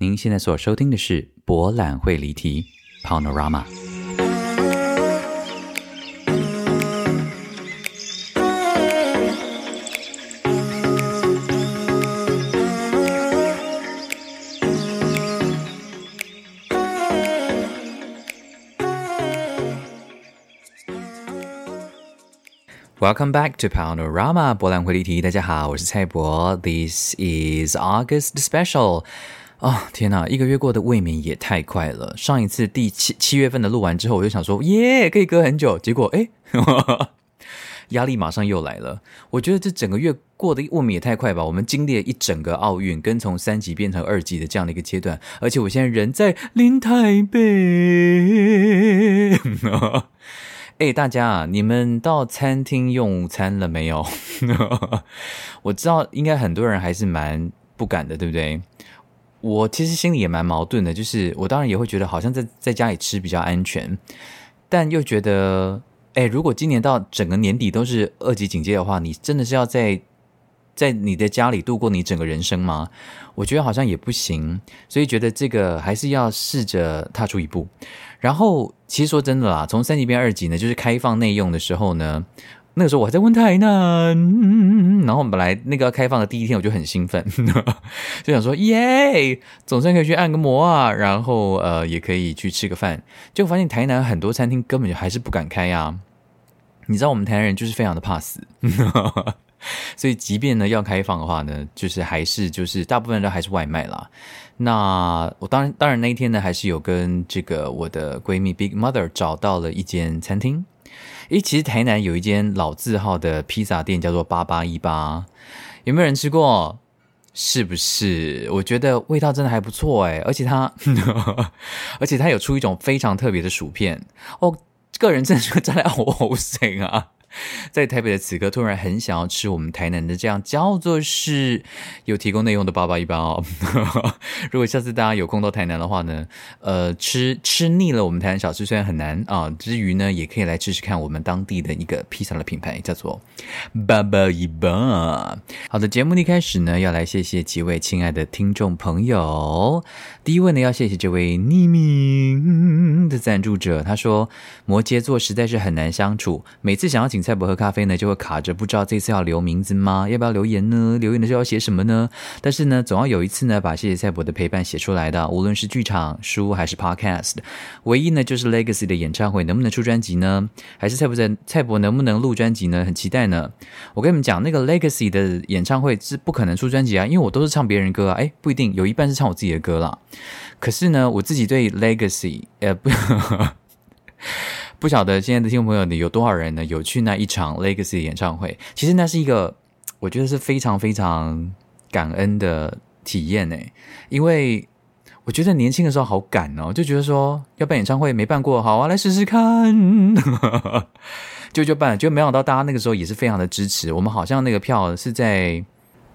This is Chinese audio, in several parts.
您现在所收听的是《博览会离题》（Panorama）。Welcome back to Panorama 博览会离题。大家好，我是蔡博。This is August special。哦，天哪！一个月过得未免也太快了。上一次第七七月份的录完之后，我就想说，耶，可以隔很久。结果，哎，压力马上又来了。我觉得这整个月过得未免也太快吧。我们经历了一整个奥运，跟从三级变成二级的这样的一个阶段，而且我现在人在临台北。哎，大家啊，你们到餐厅用餐了没有？我知道，应该很多人还是蛮不敢的，对不对？我其实心里也蛮矛盾的，就是我当然也会觉得好像在在家里吃比较安全，但又觉得，哎，如果今年到整个年底都是二级警戒的话，你真的是要在在你的家里度过你整个人生吗？我觉得好像也不行，所以觉得这个还是要试着踏出一步。然后，其实说真的啦，从三级变二级呢，就是开放内用的时候呢。那个时候我还在问台南，然后本来那个开放的第一天我就很兴奋，就想说耶，总算可以去按个摩啊，然后呃也可以去吃个饭。结果发现台南很多餐厅根本就还是不敢开呀。你知道我们台南人就是非常的怕死，所以即便呢要开放的话呢，就是还是就是大部分都还是外卖啦。那我当然当然那一天呢，还是有跟这个我的闺蜜 Big Mother 找到了一间餐厅。诶，其实台南有一间老字号的披萨店，叫做八八一八，有没有人吃过？是不是？我觉得味道真的还不错诶，而且它，而且它有出一种非常特别的薯片哦，个人真的是真的好好食啊！在台北的此刻，突然很想要吃我们台南的这样叫做是有提供内容的八八一八哦。如果下次大家有空到台南的话呢，呃，吃吃腻了我们台南小吃虽然很难啊，之余呢，也可以来吃吃看我们当地的一个披萨的品牌，叫做八八一八。好的，节目一开始呢，要来谢谢几位亲爱的听众朋友。第一位呢，要谢谢这位匿名的赞助者，他说摩羯座实在是很难相处，每次想要请。蔡伯喝咖啡呢，就会卡着，不知道这次要留名字吗？要不要留言呢？留言的时候要写什么呢？但是呢，总要有一次呢，把谢谢蔡伯的陪伴写出来的。无论是剧场、书还是 Podcast，唯一呢就是 Legacy 的演唱会能不能出专辑呢？还是蔡伯在蔡伯能不能录专辑呢？很期待呢。我跟你们讲，那个 Legacy 的演唱会是不可能出专辑啊，因为我都是唱别人歌啊。哎，不一定，有一半是唱我自己的歌啦。可是呢，我自己对 Legacy，呃不。不晓得现在的听众朋友呢有多少人呢有去那一场 Legacy 演唱会？其实那是一个我觉得是非常非常感恩的体验呢，因为我觉得年轻的时候好赶哦，就觉得说要办演唱会没办过，好啊，来试试看，就就办，就没想到大家那个时候也是非常的支持我们，好像那个票是在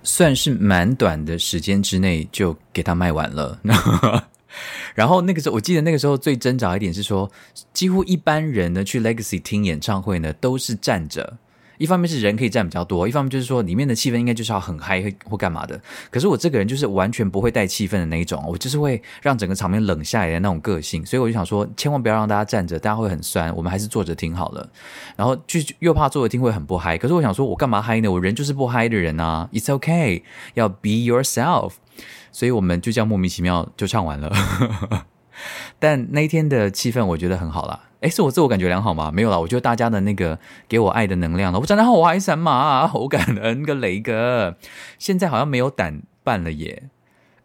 算是蛮短的时间之内就给他卖完了。然后那个时候，我记得那个时候最挣扎一点是说，几乎一般人呢去 Legacy 听演唱会呢都是站着，一方面是人可以站比较多，一方面就是说里面的气氛应该就是要很嗨或干嘛的。可是我这个人就是完全不会带气氛的那一种，我就是会让整个场面冷下来的那种个性，所以我就想说，千万不要让大家站着，大家会很酸，我们还是坐着听好了。然后就又怕坐着听会很不嗨，可是我想说，我干嘛嗨呢？我人就是不嗨的人啊，It's okay，要 be yourself。所以我们就这样莫名其妙就唱完了，但那一天的气氛我觉得很好啦。诶，是我自我感觉良好吗？没有啦，我觉得大家的那个给我爱的能量了。我长得好爱神马，好感恩个雷哥。现在好像没有胆办了耶。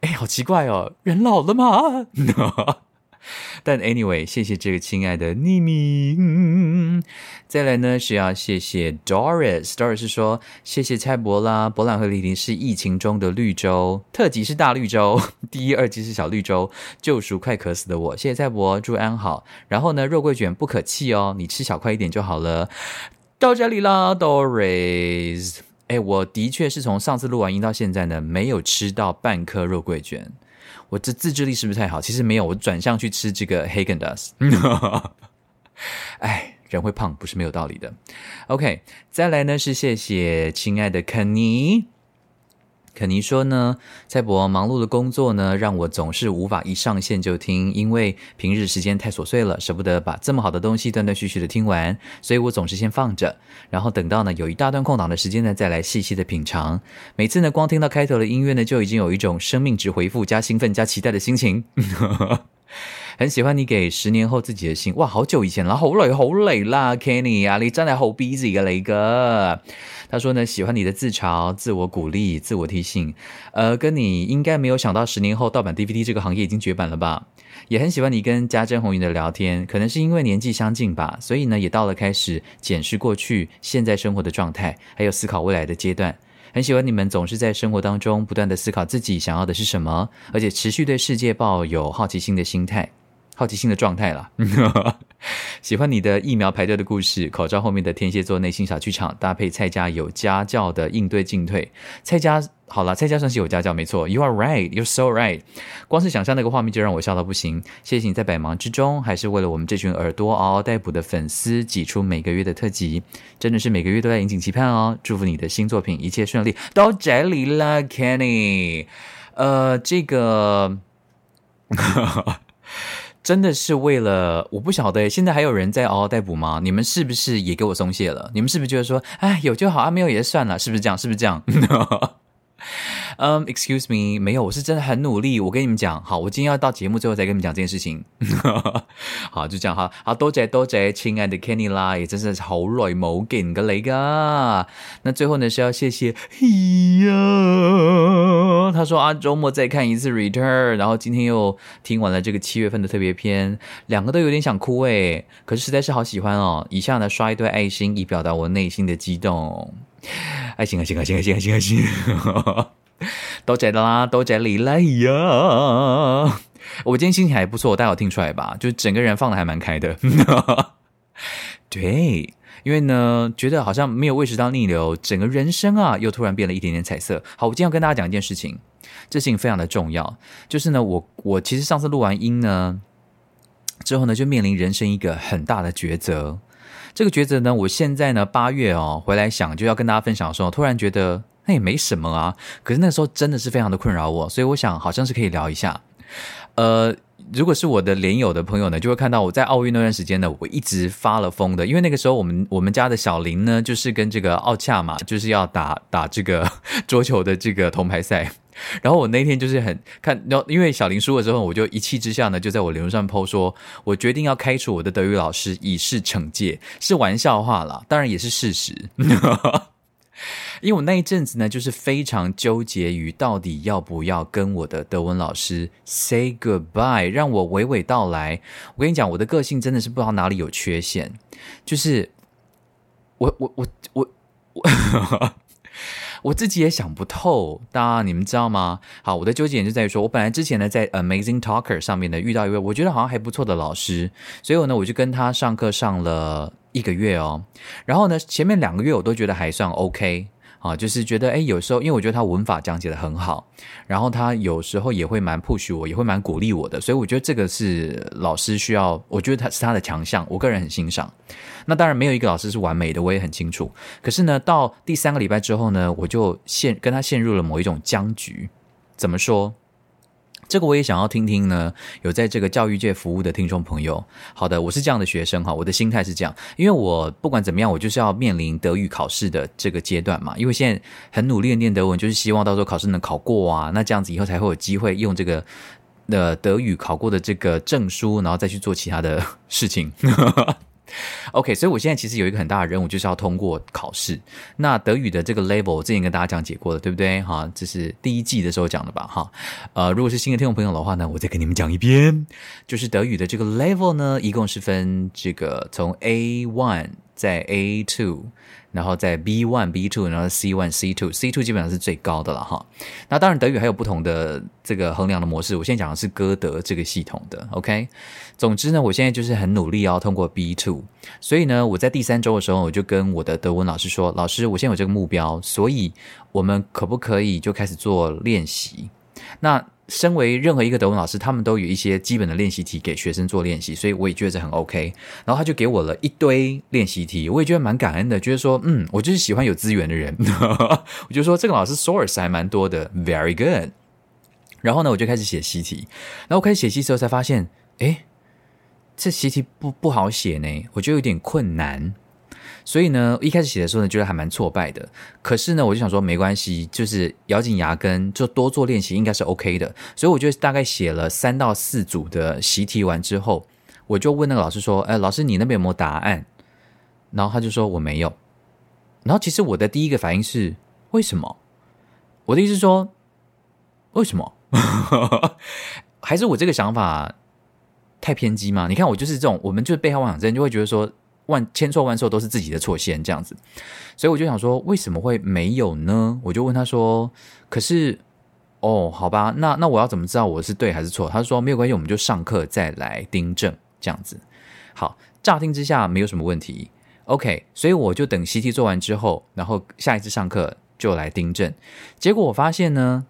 哎，好奇怪哦，人老了吗？但 anyway，谢谢这个亲爱的匿名。再来呢是要谢谢 Doris，Doris 说谢谢蔡博啦，博览会莅临是疫情中的绿洲，特辑是大绿洲，第一、二集是小绿洲，救赎快渴死的我。谢谢蔡博，祝安好。然后呢，肉桂卷不可弃哦，你吃小块一点就好了。到这里啦，Doris。哎，我的确是从上次录完音到现在呢，没有吃到半颗肉桂卷。我这自制力是不是太好？其实没有，我转向去吃这个 Hagen Dazs。哎，人会胖不是没有道理的。OK，再来呢是谢谢亲爱的肯尼。肯尼说呢，蔡博忙碌的工作呢，让我总是无法一上线就听，因为平日时间太琐碎了，舍不得把这么好的东西断断续续的听完，所以我总是先放着，然后等到呢有一大段空档的时间呢，再来细细的品尝。每次呢，光听到开头的音乐呢，就已经有一种生命值回复加兴奋加期待的心情。很喜欢你给十年后自己的信，哇，好久以前了，好累好累啦，Kenny 啊，你真係好 busy 嘅嚟噶。他说呢，喜欢你的自嘲、自我鼓励、自我提醒，呃，跟你应该没有想到十年后盗版 DVD 这个行业已经绝版了吧？也很喜欢你跟家珍红云的聊天，可能是因为年纪相近吧，所以呢，也到了开始检视过去、现在生活的状态，还有思考未来的阶段。很喜欢你们总是在生活当中不断的思考自己想要的是什么，而且持续对世界抱有好奇心的心态。好奇心的状态了，喜欢你的疫苗排队的故事，口罩后面的天蝎座内心小剧场，搭配蔡家有家教的应对进退。蔡家好了，蔡家算是有家教，没错。You are right, you're so right。光是想象那个画面就让我笑到不行。谢谢你在百忙之中，还是为了我们这群耳朵嗷嗷待哺的粉丝挤出每个月的特辑，真的是每个月都在引颈期盼哦。祝福你的新作品一切顺利。到这里了，Kenny。呃，这个。真的是为了我不晓得，现在还有人在嗷嗷待哺吗？你们是不是也给我松懈了？你们是不是觉得说，哎，有就好啊，没有也算了，是不是这样？是不是这样？嗯，Excuse me，没有，我是真的很努力。我跟你们讲，好，我今天要到节目最后再跟你们讲这件事情。好，就这样哈。好，多谢多谢，亲爱的 Kenny 啦，也真是好耐冇见嘅你噶。那最后呢是要谢谢呀，他说啊，周末再看一次 Return，然后今天又听完了这个七月份的特别篇，两个都有点想哭诶，可是实在是好喜欢哦。以下呢刷一堆爱心，以表达我内心的激动。爱心，爱心，爱心，爱心，爱心，爱心，多谢的啦，多谢你来呀！我今天心情还不错，大家有听出来吧？就整个人放的还蛮开的。对，因为呢，觉得好像没有胃食道逆流，整个人生啊，又突然变了一点点彩色。好，我今天要跟大家讲一件事情，这事情非常的重要，就是呢，我我其实上次录完音呢之后呢，就面临人生一个很大的抉择。这个抉择呢，我现在呢八月哦回来想就要跟大家分享的时候，突然觉得那也没什么啊。可是那时候真的是非常的困扰我，所以我想好像是可以聊一下。呃，如果是我的连友的朋友呢，就会看到我在奥运那段时间呢，我一直发了疯的，因为那个时候我们我们家的小林呢，就是跟这个奥恰嘛，就是要打打这个 桌球的这个铜牌赛。然后我那天就是很看，然后因为小林输了之后，我就一气之下呢，就在我脸书上 po 说，我决定要开除我的德语老师，以示惩戒，是玩笑话啦，当然也是事实。因为我那一阵子呢，就是非常纠结于到底要不要跟我的德文老师 say goodbye，让我娓娓道来。我跟你讲，我的个性真的是不知道哪里有缺陷，就是我我我我我。我自己也想不透，大家你们知道吗？好，我的纠结点就在于说，我本来之前呢在 Amazing Talker 上面呢遇到一位我觉得好像还不错的老师，所以我呢我就跟他上课上了一个月哦，然后呢前面两个月我都觉得还算 OK。啊，就是觉得哎，有时候因为我觉得他文法讲解的很好，然后他有时候也会蛮 push 我，也会蛮鼓励我的，所以我觉得这个是老师需要，我觉得他是他的强项，我个人很欣赏。那当然没有一个老师是完美的，我也很清楚。可是呢，到第三个礼拜之后呢，我就陷跟他陷入了某一种僵局。怎么说？这个我也想要听听呢，有在这个教育界服务的听众朋友。好的，我是这样的学生哈，我的心态是这样，因为我不管怎么样，我就是要面临德语考试的这个阶段嘛。因为现在很努力的念德文，就是希望到时候考试能考过啊，那这样子以后才会有机会用这个的德语考过的这个证书，然后再去做其他的事情。OK，所以我现在其实有一个很大的任务，就是要通过考试。那德语的这个 level，我之前跟大家讲解过的，对不对？哈，这是第一季的时候讲的吧？哈，呃，如果是新的听众朋友的话呢，我再给你们讲一遍，就是德语的这个 level 呢，一共是分这个从 A one 在 A two。然后在 B one、B two，然后 C one、C two、C two 基本上是最高的了哈。那当然德语还有不同的这个衡量的模式，我现在讲的是歌德这个系统的。OK，总之呢，我现在就是很努力要通过 B two，所以呢，我在第三周的时候，我就跟我的德文老师说：“老师，我现在有这个目标，所以我们可不可以就开始做练习？”那身为任何一个德文老师，他们都有一些基本的练习题给学生做练习，所以我也觉得很 OK。然后他就给我了一堆练习题，我也觉得蛮感恩的，觉得说，嗯，我就是喜欢有资源的人。我就说这个老师 source 还蛮多的，very good。然后呢，我就开始写习题。然后我开始写习题时候才发现，哎，这习题不不好写呢，我觉得有点困难。所以呢，一开始写的时候呢，觉得还蛮挫败的。可是呢，我就想说没关系，就是咬紧牙根，就多做练习，应该是 OK 的。所以我就大概写了三到四组的习题完之后，我就问那个老师说：“哎，老师，你那边有没有答案？”然后他就说：“我没有。”然后其实我的第一个反应是：为什么？我的意思是说，为什么？还是我这个想法太偏激吗？你看，我就是这种，我们就是被害妄想症，就会觉得说。万千错万错都是自己的错先这样子，所以我就想说，为什么会没有呢？我就问他说：“可是，哦，好吧，那那我要怎么知道我是对还是错？”他说：“没有关系，我们就上课再来订正这样子。”好，乍听之下没有什么问题。OK，所以我就等习题做完之后，然后下一次上课就来订正。结果我发现呢，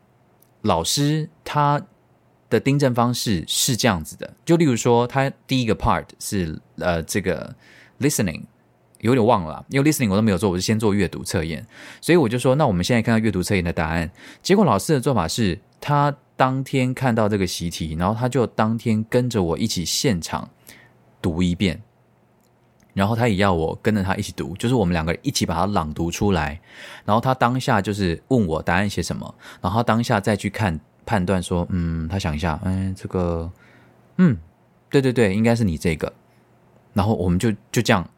老师他的订正方式是这样子的，就例如说，他第一个 part 是呃这个。Listening 有点忘了，因为 Listening 我都没有做，我是先做阅读测验，所以我就说，那我们现在看看阅读测验的答案。结果老师的做法是，他当天看到这个习题，然后他就当天跟着我一起现场读一遍，然后他也要我跟着他一起读，就是我们两个一起把它朗读出来，然后他当下就是问我答案写什么，然后当下再去看判断说，嗯，他想一下，嗯，这个，嗯，对对对，应该是你这个。然后我们就就这样，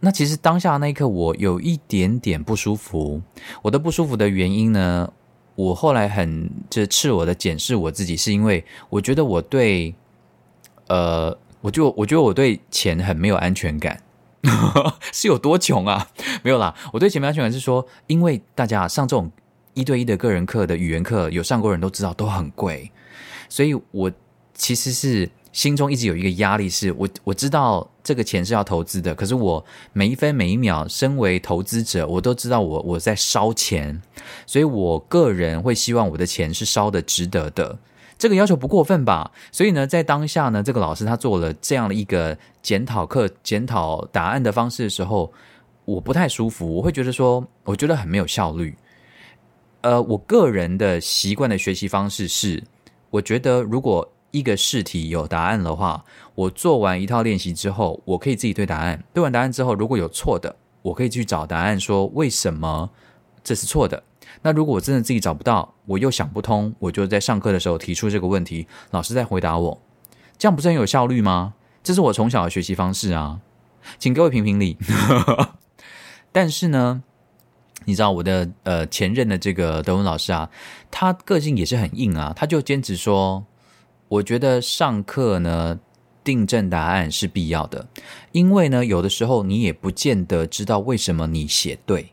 那其实当下那一刻我有一点点不舒服。我的不舒服的原因呢，我后来很这赤裸的检视我自己，是因为我觉得我对，呃，我就我觉得我对钱很没有安全感，是有多穷啊？没有啦，我对钱没安全感是说，因为大家上这种一对一的个人课的语言课，有上过人都知道都很贵，所以我其实是。心中一直有一个压力，是我我知道这个钱是要投资的，可是我每一分每一秒，身为投资者，我都知道我我在烧钱，所以我个人会希望我的钱是烧的值得的，这个要求不过分吧？所以呢，在当下呢，这个老师他做了这样的一个检讨课、检讨答案的方式的时候，我不太舒服，我会觉得说，我觉得很没有效率。呃，我个人的习惯的学习方式是，我觉得如果。一个试题有答案的话，我做完一套练习之后，我可以自己对答案。对完答案之后，如果有错的，我可以去找答案，说为什么这是错的。那如果我真的自己找不到，我又想不通，我就在上课的时候提出这个问题，老师在回答我，这样不是很有效率吗？这是我从小的学习方式啊，请各位评评理。但是呢，你知道我的呃前任的这个德文老师啊，他个性也是很硬啊，他就坚持说。我觉得上课呢，订正答案是必要的，因为呢，有的时候你也不见得知道为什么你写对。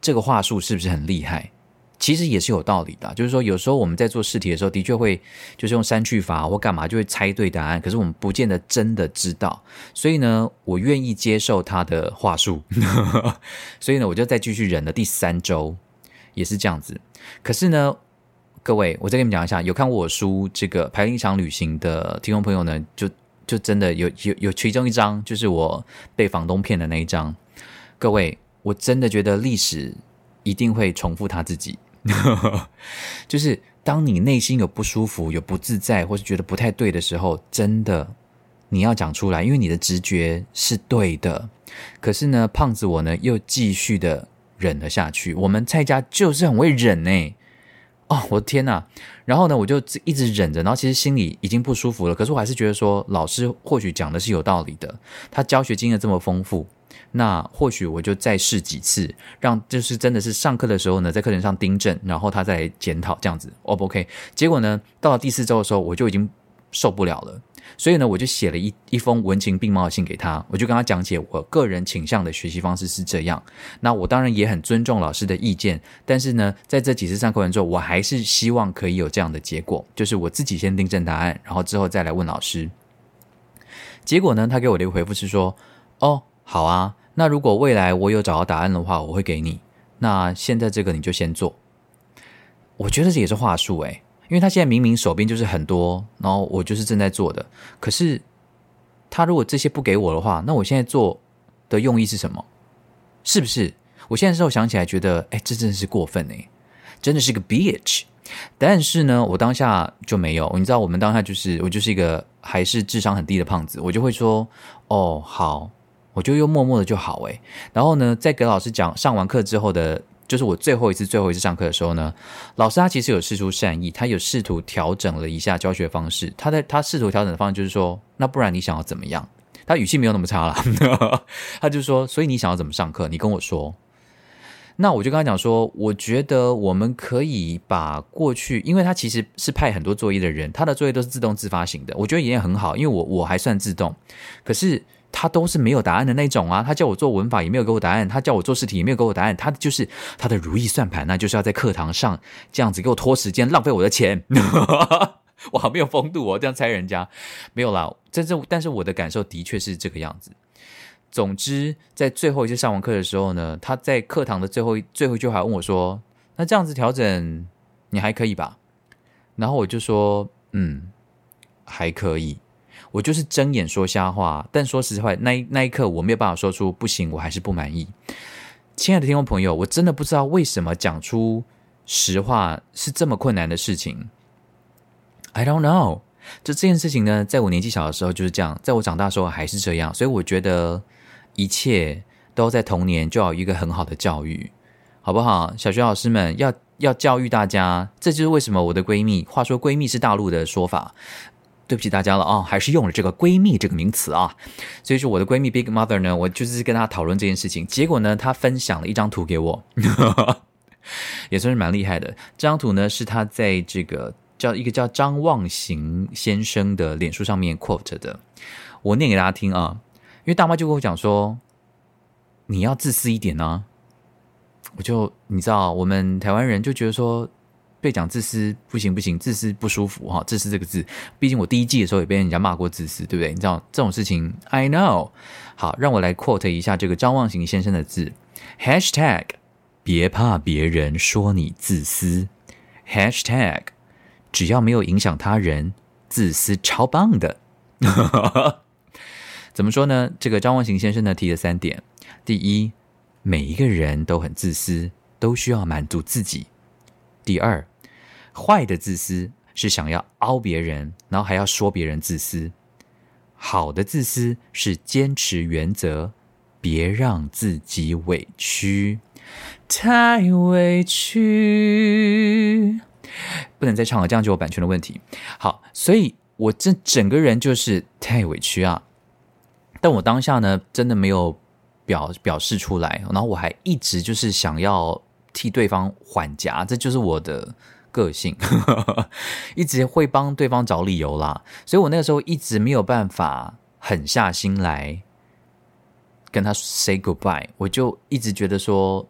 这个话术是不是很厉害？其实也是有道理的。就是说，有时候我们在做试题的时候，的确会就是用删去法或干嘛，就会猜对答案。可是我们不见得真的知道。所以呢，我愿意接受他的话术。所以呢，我就再继续忍了第三周，也是这样子。可是呢。各位，我再跟你们讲一下，有看过我书这个排练一场旅行的听众朋友呢，就就真的有有有其中一张，就是我被房东骗的那一张。各位，我真的觉得历史一定会重复他自己，就是当你内心有不舒服、有不自在，或是觉得不太对的时候，真的你要讲出来，因为你的直觉是对的。可是呢，胖子我呢又继续的忍了下去。我们蔡家就是很会忍呢。哦，我的天呐！然后呢，我就一直忍着，然后其实心里已经不舒服了。可是我还是觉得说，老师或许讲的是有道理的。他教学经验这么丰富，那或许我就再试几次，让就是真的是上课的时候呢，在课程上订正，然后他再检讨这样子，O 不 OK？结果呢，到了第四周的时候，我就已经受不了了。所以呢，我就写了一一封文情并茂的信给他，我就跟他讲解我个人倾向的学习方式是这样。那我当然也很尊重老师的意见，但是呢，在这几次上课完之后，我还是希望可以有这样的结果，就是我自己先订正答案，然后之后再来问老师。结果呢，他给我的一个回复是说：“哦，好啊，那如果未来我有找到答案的话，我会给你。那现在这个你就先做。”我觉得这也是话术诶。因为他现在明明手边就是很多，然后我就是正在做的，可是他如果这些不给我的话，那我现在做的用意是什么？是不是？我现在时候想起来，觉得哎，这真的是过分哎，真的是个 bitch。但是呢，我当下就没有，你知道，我们当下就是我就是一个还是智商很低的胖子，我就会说哦好，我就又默默的就好哎。然后呢，在给老师讲上完课之后的，就是我最后一次最后一次上课的时候呢，老师他其实有试出善意，他有试图调整了一下教学方式。他在他试图调整的方式就是说，那不然你想要怎么样？他语气没有那么差了，他就说，所以你想要怎么上课？你跟我说。那我就跟他讲说，我觉得我们可以把过去，因为他其实是派很多作业的人，他的作业都是自动自发型的，我觉得也很好，因为我我还算自动，可是他都是没有答案的那种啊，他叫我做文法也没有给我答案，他叫我做试题也没有给我答案，他就是他的如意算盘，那就是要在课堂上这样子给我拖时间，浪费我的钱，我好没有风度哦，这样猜人家没有啦，真正但是我的感受的确是这个样子。总之，在最后一次上完课的时候呢，他在课堂的最后最后一句话问我说：“那这样子调整，你还可以吧？”然后我就说：“嗯，还可以。”我就是睁眼说瞎话。但说实话，那那一刻我没有办法说出不行，我还是不满意。亲爱的听众朋友，我真的不知道为什么讲出实话是这么困难的事情。I don't know。就这件事情呢，在我年纪小的时候就是这样，在我长大时候还是这样，所以我觉得。一切都在童年就要一个很好的教育，好不好？小学老师们要要教育大家，这就是为什么我的闺蜜，话说闺蜜是大陆的说法，对不起大家了啊，还是用了这个闺蜜这个名词啊。所以说我的闺蜜 Big Mother 呢，我就是跟她讨论这件事情，结果呢，她分享了一张图给我，也算是蛮厉害的。这张图呢，是她在这个叫一个叫张望行先生的脸书上面 quote 的，我念给大家听啊。因为大妈就跟我讲说，你要自私一点呢。我就你知道，我们台湾人就觉得说，被讲自私不行不行，自私不舒服哈。自私这个字，毕竟我第一季的时候也被人家骂过自私，对不对？你知道这种事情，I know。好，让我来 quote 一下这个张望行先生的字：#hashtag 别怕别人说你自私，#hashtag 只要没有影响他人，自私超棒的。怎么说呢？这个张望行先生呢提了三点：第一，每一个人都很自私，都需要满足自己；第二，坏的自私是想要凹别人，然后还要说别人自私；好的自私是坚持原则，别让自己委屈。太委屈，不能再唱了，这样就有版权的问题。好，所以我这整个人就是太委屈啊。但我当下呢，真的没有表表示出来，然后我还一直就是想要替对方缓夹，这就是我的个性，一直会帮对方找理由啦。所以我那个时候一直没有办法狠下心来跟他 say goodbye，我就一直觉得说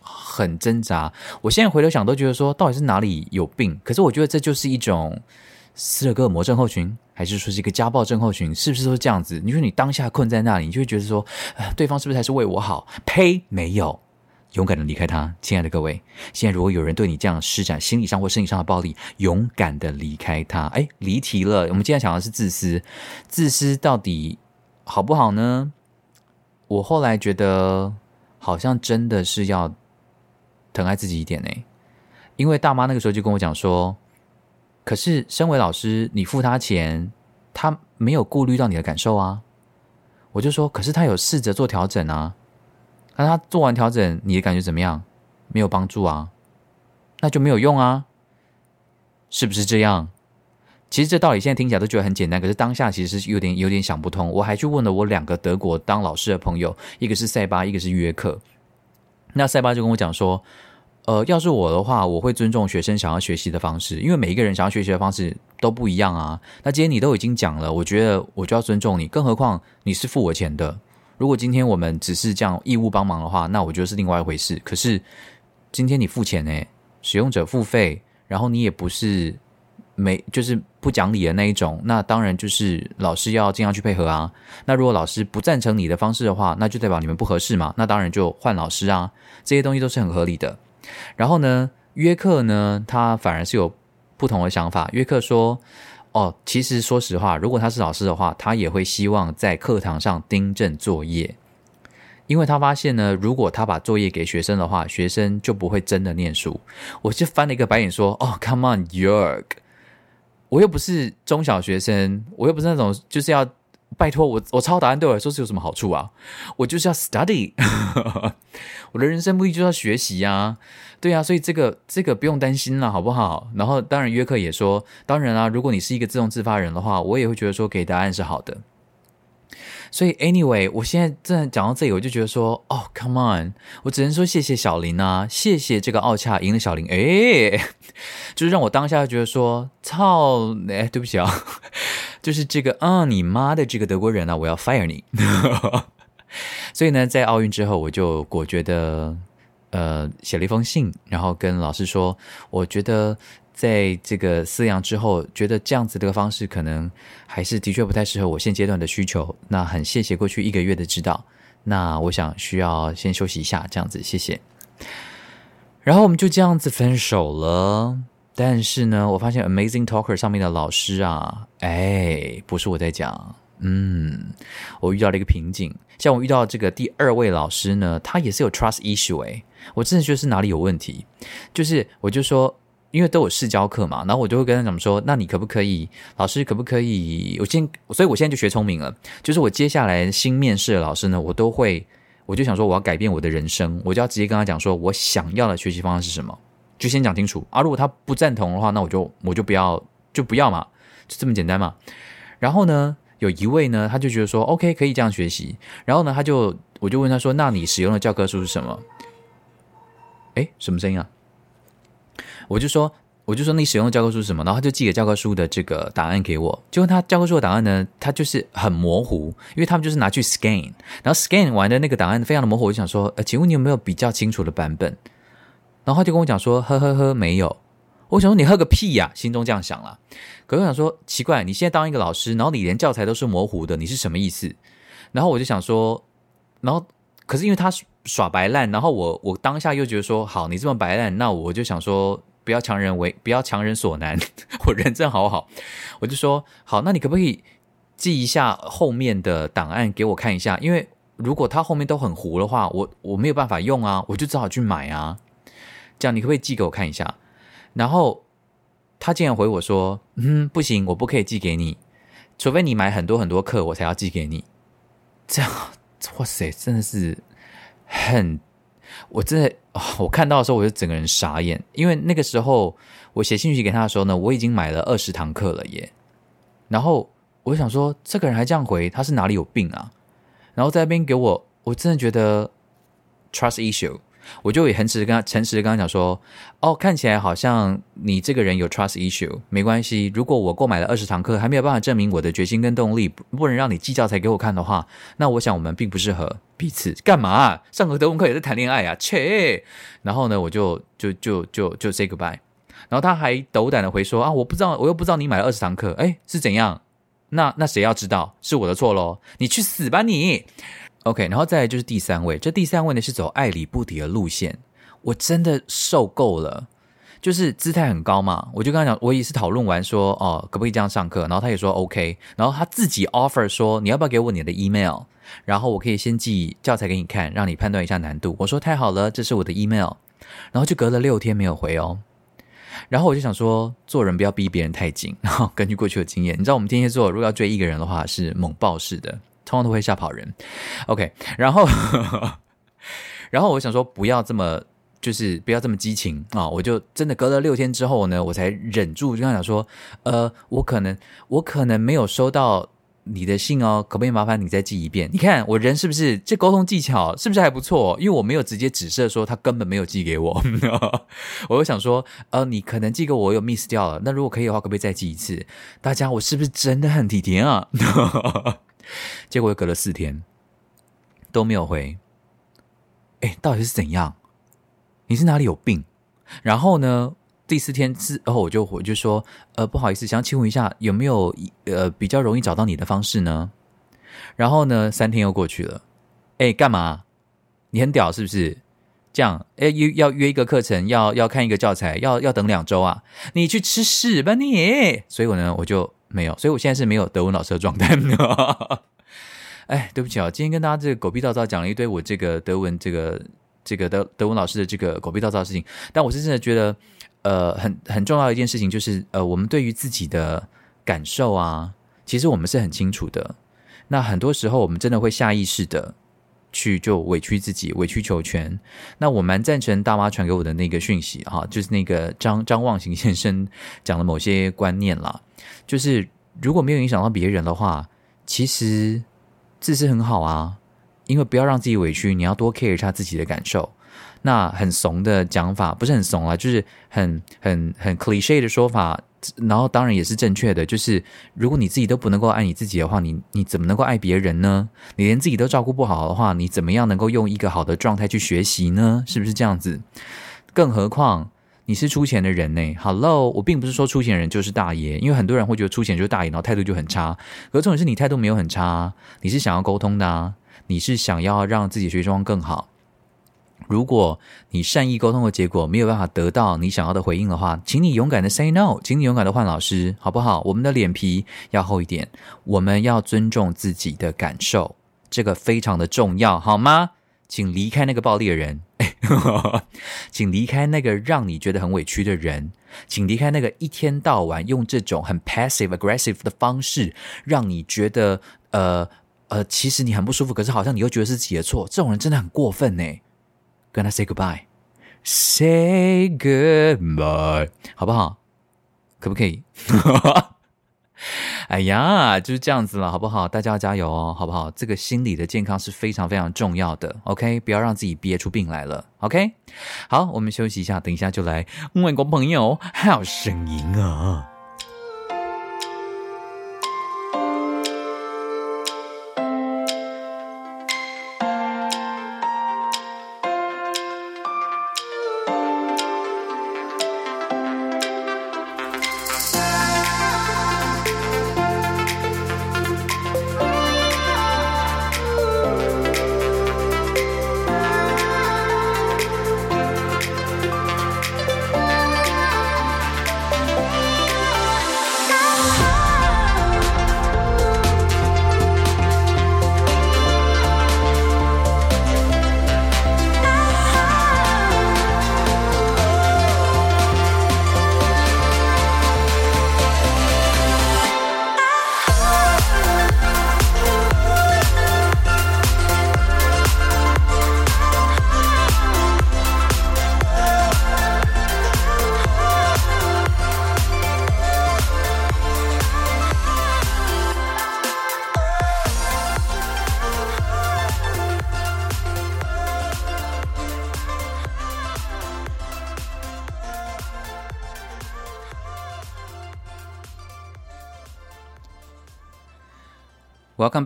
很挣扎。我现在回头想，都觉得说到底是哪里有病？可是我觉得这就是一种。斯德哥尔摩症候群，还是说是一个家暴症候群？是不是都是这样子？你说你当下困在那里，你就会觉得说，对方是不是还是为我好？呸！没有，勇敢的离开他，亲爱的各位。现在如果有人对你这样施展心理上或身体上的暴力，勇敢的离开他。哎，离题了。我们今天讲的是自私，自私到底好不好呢？我后来觉得，好像真的是要疼爱自己一点呢。因为大妈那个时候就跟我讲说。可是，身为老师，你付他钱，他没有顾虑到你的感受啊。我就说，可是他有试着做调整啊。那他做完调整，你的感觉怎么样？没有帮助啊，那就没有用啊，是不是这样？其实这道理现在听起来都觉得很简单，可是当下其实是有点有点想不通。我还去问了我两个德国当老师的朋友，一个是塞巴，一个是约克。那塞巴就跟我讲说。呃，要是我的话，我会尊重学生想要学习的方式，因为每一个人想要学习的方式都不一样啊。那今天你都已经讲了，我觉得我就要尊重你，更何况你是付我钱的。如果今天我们只是这样义务帮忙的话，那我觉得是另外一回事。可是今天你付钱呢，使用者付费，然后你也不是没就是不讲理的那一种，那当然就是老师要尽量去配合啊。那如果老师不赞成你的方式的话，那就代表你们不合适嘛。那当然就换老师啊，这些东西都是很合理的。然后呢，约克呢，他反而是有不同的想法。约克说：“哦，其实说实话，如果他是老师的话，他也会希望在课堂上订正作业，因为他发现呢，如果他把作业给学生的话，学生就不会真的念书。”我就翻了一个白眼说：“哦，Come on, York，我又不是中小学生，我又不是那种就是要。”拜托我，我抄答案对我来说是有什么好处啊？我就是要 study，我的人生目的就是要学习呀，对呀，所以这个这个不用担心了，好不好？然后当然约克也说，当然啊，如果你是一个自动自发人的话，我也会觉得说给答案是好的。所以 anyway，我现在正在讲到这里，我就觉得说，哦，come on，我只能说谢谢小林啊，谢谢这个奥恰赢了小林，哎，就是让我当下觉得说，操，哎，对不起啊。就是这个啊，你妈的这个德国人啊，我要 fire 你。所以呢，在奥运之后，我就果决的呃写了一封信，然后跟老师说，我觉得在这个饲养之后，觉得这样子这个方式可能还是的确不太适合我现阶段的需求。那很谢谢过去一个月的指导，那我想需要先休息一下，这样子谢谢。然后我们就这样子分手了。但是呢，我发现 Amazing Talker 上面的老师啊，哎，不是我在讲，嗯，我遇到了一个瓶颈。像我遇到这个第二位老师呢，他也是有 trust issue 哎，我真的觉得是哪里有问题。就是我就说，因为都有试教课嘛，然后我就会跟他讲说，那你可不可以，老师可不可以？我先，所以我现在就学聪明了，就是我接下来新面试的老师呢，我都会，我就想说我要改变我的人生，我就要直接跟他讲说我想要的学习方式是什么。就先讲清楚啊！如果他不赞同的话，那我就我就不要就不要嘛，就这么简单嘛。然后呢，有一位呢，他就觉得说 OK 可以这样学习。然后呢，他就我就问他说：“那你使用的教科书是什么？”哎，什么声音啊？我就说我就说你使用的教科书是什么？然后他就寄给教科书的这个答案给我。结果他教科书的答案呢，他就是很模糊，因为他们就是拿去 scan，然后 scan 完的那个档案非常的模糊。我就想说，呃，请问你有没有比较清楚的版本？然后他就跟我讲说：“呵呵呵，没有。”我想说：“你喝个屁呀！”心中这样想了。可是我想说：“奇怪，你现在当一个老师，然后你连教材都是模糊的，你是什么意思？”然后我就想说：“然后可是因为他耍白烂，然后我我当下又觉得说：好，你这么白烂，那我就想说不要强人为，不要强人所难。我人真好好，我就说好，那你可不可以记一下后面的档案给我看一下？因为如果他后面都很糊的话，我我没有办法用啊，我就只好去买啊。”这样你可不可以寄给我看一下？然后他竟然回我说：“嗯，不行，我不可以寄给你，除非你买很多很多课，我才要寄给你。”这样，哇塞，真的是很……我真的，我看到的时候我就整个人傻眼，因为那个时候我写信息给他的时候呢，我已经买了二十堂课了耶。然后我就想说，这个人还这样回，他是哪里有病啊？然后在那边给我，我真的觉得 trust issue。我就也很诚实跟诚实的跟他讲说，哦，看起来好像你这个人有 trust issue，没关系。如果我购买了二十堂课，还没有办法证明我的决心跟动力，不能让你寄教材给我看的话，那我想我们并不适合彼此。干嘛上个德文课也在谈恋爱啊？切！然后呢，我就就就就就 say goodbye。然后他还斗胆的回说啊，我不知道，我又不知道你买了二十堂课，哎，是怎样？那那谁要知道？是我的错喽？你去死吧你！OK，然后再来就是第三位，这第三位呢是走爱理不理的路线，我真的受够了，就是姿态很高嘛，我就跟他讲，我也是讨论完说，哦，可不可以这样上课？然后他也说 OK，然后他自己 offer 说，你要不要给我你的 email，然后我可以先寄教材给你看，让你判断一下难度。我说太好了，这是我的 email，然后就隔了六天没有回哦，然后我就想说，做人不要逼别人太紧，然后根据过去的经验，你知道我们天蝎座如果要追一个人的话，是猛爆式的。通常都会吓跑人，OK，然后，然后我想说不要这么，就是不要这么激情啊！我就真的隔了六天之后呢，我才忍住就跟他讲说，呃，我可能我可能没有收到你的信哦，可不可以麻烦你再寄一遍？你看我人是不是这沟通技巧是不是还不错？因为我没有直接指示说他根本没有寄给我，我就想说，呃，你可能寄给我有 miss 掉了，那如果可以的话，可不可以再寄一次？大家我是不是真的很体贴啊？结果又隔了四天都没有回，哎，到底是怎样？你是哪里有病？然后呢，第四天之后我就我就说，呃，不好意思，想请问一下，有没有呃比较容易找到你的方式呢？然后呢，三天又过去了，哎，干嘛？你很屌是不是？这样，哎，约要约一个课程，要要看一个教材，要要等两周啊！你去吃屎吧你！所以我呢，我就没有，所以我现在是没有德文老师的状态。哎，对不起啊，今天跟大家这个狗屁叨叨讲了一堆我这个德文这个这个德德文老师的这个狗屁叨叨的事情，但我是真的觉得，呃，很很重要的一件事情就是，呃，我们对于自己的感受啊，其实我们是很清楚的。那很多时候，我们真的会下意识的。去就委屈自己，委曲求全。那我蛮赞成大妈传给我的那个讯息哈，就是那个张张望行先生讲的某些观念啦。就是如果没有影响到别人的话，其实自私很好啊，因为不要让自己委屈，你要多 care 一下自己的感受。那很怂的讲法，不是很怂啊，就是很很很 cliche 的说法。然后当然也是正确的，就是如果你自己都不能够爱你自己的话，你你怎么能够爱别人呢？你连自己都照顾不好的话，你怎么样能够用一个好的状态去学习呢？是不是这样子？更何况你是出钱的人呢？Hello，我并不是说出钱人就是大爷，因为很多人会觉得出钱就是大爷，然后态度就很差。可重点是你态度没有很差，你是想要沟通的啊，你是想要让自己学状况更好。如果你善意沟通的结果没有办法得到你想要的回应的话，请你勇敢的 say no，请你勇敢的换老师，好不好？我们的脸皮要厚一点，我们要尊重自己的感受，这个非常的重要，好吗？请离开那个暴力的人，请离开那个让你觉得很委屈的人，请离开那个一天到晚用这种很 passive aggressive 的方式让你觉得呃呃，其实你很不舒服，可是好像你又觉得是自己的错，这种人真的很过分呢。跟他 say goodbye，say goodbye，好不好？可不可以？哎呀，就是这样子了，好不好？大家要加油哦，好不好？这个心理的健康是非常非常重要的，OK？不要让自己憋出病来了，OK？好，我们休息一下，等一下就来外国朋友好声音啊。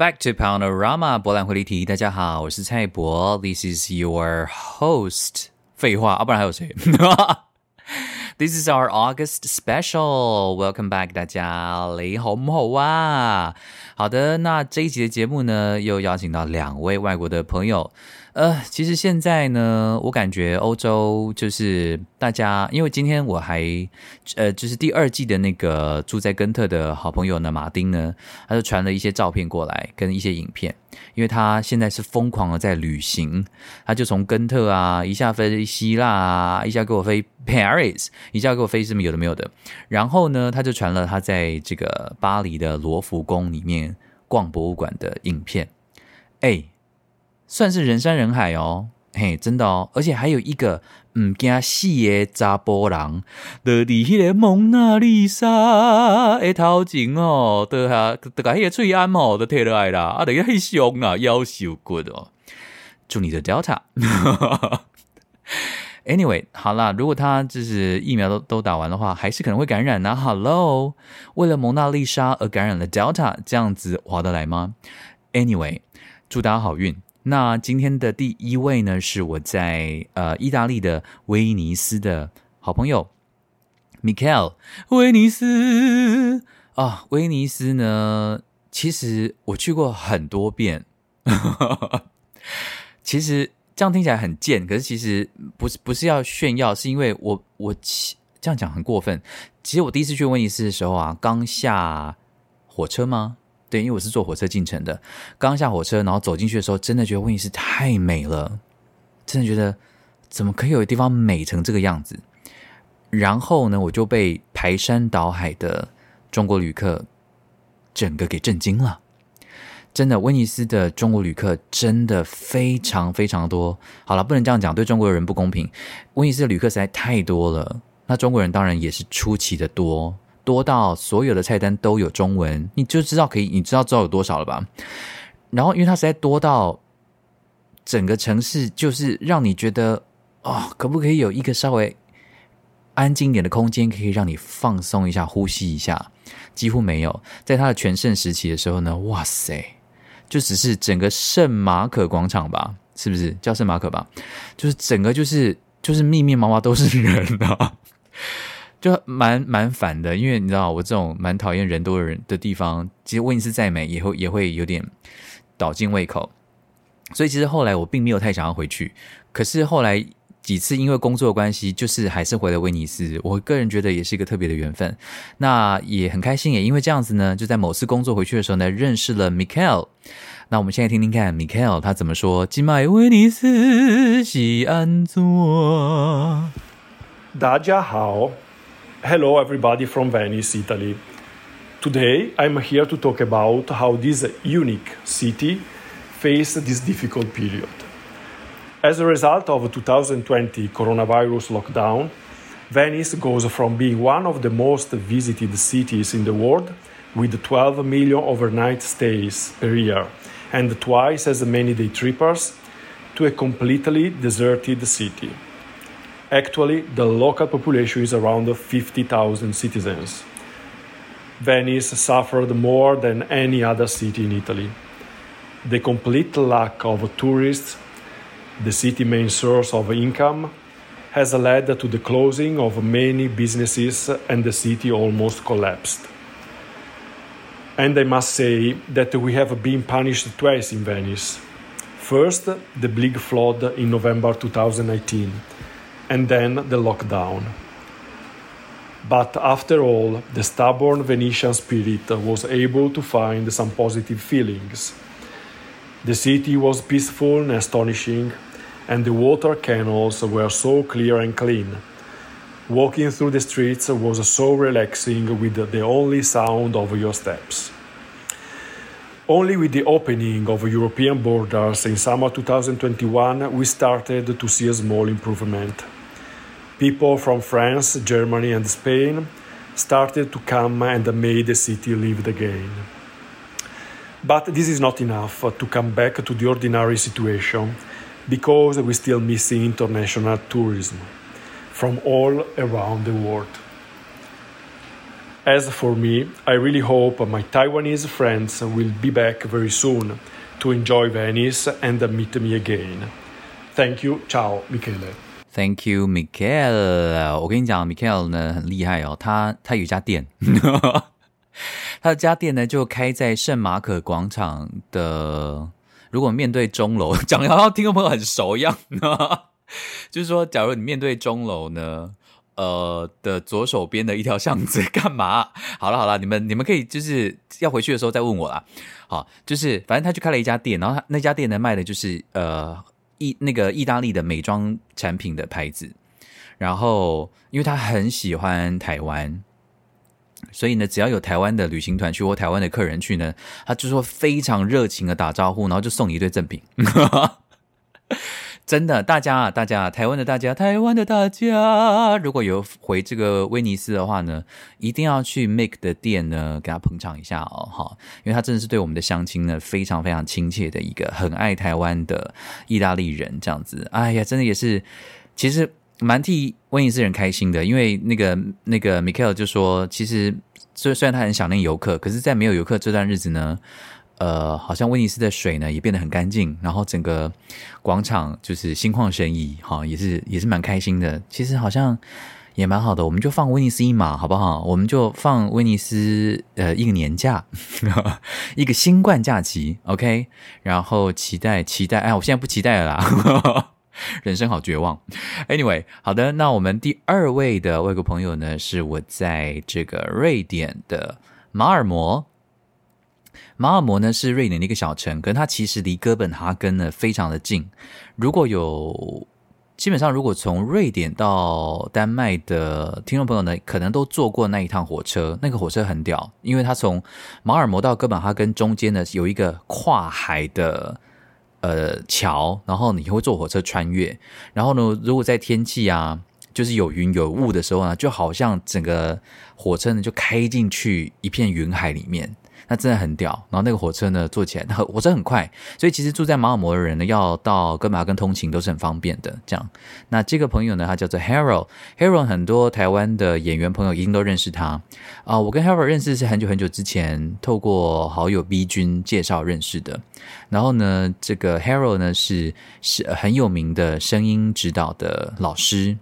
back to Panorama 博览会立体。大家好，我是蔡博。This is your host。废话啊，不然还有谁？This is our August special. Welcome back，大家，你好唔好啊？好的，那这一集的节目呢，又邀请到两位外国的朋友。 呃，其实现在呢，我感觉欧洲就是大家，因为今天我还呃，就是第二季的那个住在根特的好朋友呢，马丁呢，他就传了一些照片过来，跟一些影片。因为他现在是疯狂的在旅行，他就从根特啊，一下飞希腊啊，一下给我飞 Paris，一下给我飞什么有的没有的。然后呢，他就传了他在这个巴黎的罗浮宫里面逛博物馆的影片。哎。算是人山人海哦，嘿，真的哦，而且还有一个唔惊死的查波人，就伫迄个蒙娜丽莎的头前哦，都下都甲迄个翠安哦，都摕落来啦，啊，等于很凶啊，腰手骨哦。祝你的 Delta。Anyway，好啦，如果他就是疫苗都都打完的话，还是可能会感染呢。Hello，为了蒙娜丽莎而感染了 Delta，这样子划得来吗？Anyway，祝大家好运。那今天的第一位呢，是我在呃意大利的威尼斯的好朋友 Michael。威尼斯啊，威尼斯呢，其实我去过很多遍。其实这样听起来很贱，可是其实不是不是要炫耀，是因为我我这样讲很过分。其实我第一次去威尼斯的时候啊，刚下火车吗？对，因为我是坐火车进城的，刚下火车，然后走进去的时候，真的觉得威尼斯太美了，真的觉得怎么可以有地方美成这个样子？然后呢，我就被排山倒海的中国旅客整个给震惊了。真的，威尼斯的中国旅客真的非常非常多。好了，不能这样讲，对中国人不公平。威尼斯的旅客实在太多了，那中国人当然也是出奇的多，多到所有的菜单都有中文，你就知道可以，你知道知道有多少了吧？然后，因为它实在多到整个城市，就是让你觉得哦，可不可以有一个稍微安静点的空间，可以让你放松一下、呼吸一下？几乎没有。在它的全盛时期的时候呢，哇塞！就只是整个圣马可广场吧，是不是叫圣马可吧？就是整个就是就是密密麻麻都是人啊，就蛮蛮烦的。因为你知道，我这种蛮讨厌人多的人的地方，其实威尼斯再美，也会也会有点倒进胃口。所以其实后来我并没有太想要回去，可是后来。几次因为工作关系，就是还是回了威尼斯。我个人觉得也是一个特别的缘分，那也很开心。也因为这样子呢，就在某次工作回去的时候呢，认识了 Michael。那我们现在听听看 Michael 他怎么说。今麦威尼斯西安座，大家好，Hello everybody from Venice, Italy. Today I'm here to talk about how this unique city faced this difficult period. As a result of the 2020 coronavirus lockdown, Venice goes from being one of the most visited cities in the world with 12 million overnight stays per year and twice as many day trippers to a completely deserted city. Actually, the local population is around 50,000 citizens. Venice suffered more than any other city in Italy. The complete lack of tourists the city main source of income, has led to the closing of many businesses and the city almost collapsed. And I must say that we have been punished twice in Venice. First, the big flood in November 2019, and then the lockdown. But after all, the stubborn Venetian spirit was able to find some positive feelings. The city was peaceful and astonishing, and the water canals were so clear and clean. Walking through the streets was so relaxing with the only sound of your steps. Only with the opening of European borders in summer 2021, we started to see a small improvement. People from France, Germany, and Spain started to come and made the city lived again. But this is not enough to come back to the ordinary situation because we still missing international tourism from all around the world. As for me, I really hope my Taiwanese friends will be back very soon to enjoy Venice and meet me again. Thank you, ciao, Michele. Thank you, Michael。我跟你讲，Michael 呢很厉害哦，他他有一家店，他的家店呢就开在圣马可广场的如果面对钟楼，讲好像听众朋友很熟一样，就是说，假如你面对钟楼呢，呃的左手边的一条巷子干嘛？好了好了，你们你们可以就是要回去的时候再问我啦。好，就是反正他去开了一家店，然后他那家店呢卖的就是呃意那个意大利的美妆产品的牌子，然后因为他很喜欢台湾。所以呢，只要有台湾的旅行团去或台湾的客人去呢，他就说非常热情的打招呼，然后就送你一堆赠品。真的，大家啊，大家，台湾的大家，台湾的大家，如果有回这个威尼斯的话呢，一定要去 Make 的店呢，给他捧场一下哦，哈，因为他真的是对我们的乡亲呢非常非常亲切的一个很爱台湾的意大利人，这样子，哎呀，真的也是，其实。蛮替威尼斯人开心的，因为那个那个 Michael 就说，其实虽虽然他很想念游客，可是，在没有游客这段日子呢，呃，好像威尼斯的水呢也变得很干净，然后整个广场就是心旷神怡，哈，也是也是蛮开心的。其实好像也蛮好的，我们就放威尼斯一马，好不好？我们就放威尼斯呃一个年假，一个新冠假期，OK。然后期待期待，哎，我现在不期待了啦，人生好绝望。Anyway，好的，那我们第二位的外国朋友呢，是我在这个瑞典的马尔摩。马尔摩呢是瑞典的一个小城，可是它其实离哥本哈根呢非常的近。如果有基本上，如果从瑞典到丹麦的听众朋友呢，可能都坐过那一趟火车。那个火车很屌，因为它从马尔摩到哥本哈根中间呢有一个跨海的呃桥，然后你会坐火车穿越。然后呢，如果在天气啊就是有云有雾的时候呢，就好像整个火车呢就开进去一片云海里面。那真的很屌，然后那个火车呢坐起来，那 火车很快，所以其实住在马尔摩的人呢，要到哥本哈根通勤都是很方便的。这样，那这个朋友呢，他叫做 Harold，Harold 很多台湾的演员朋友一定都认识他啊。我跟 Harold 认识是很久很久之前，透过好友 B 君介绍认识的。然后呢，这个 Harold 呢是是很有名的声音指导的老师。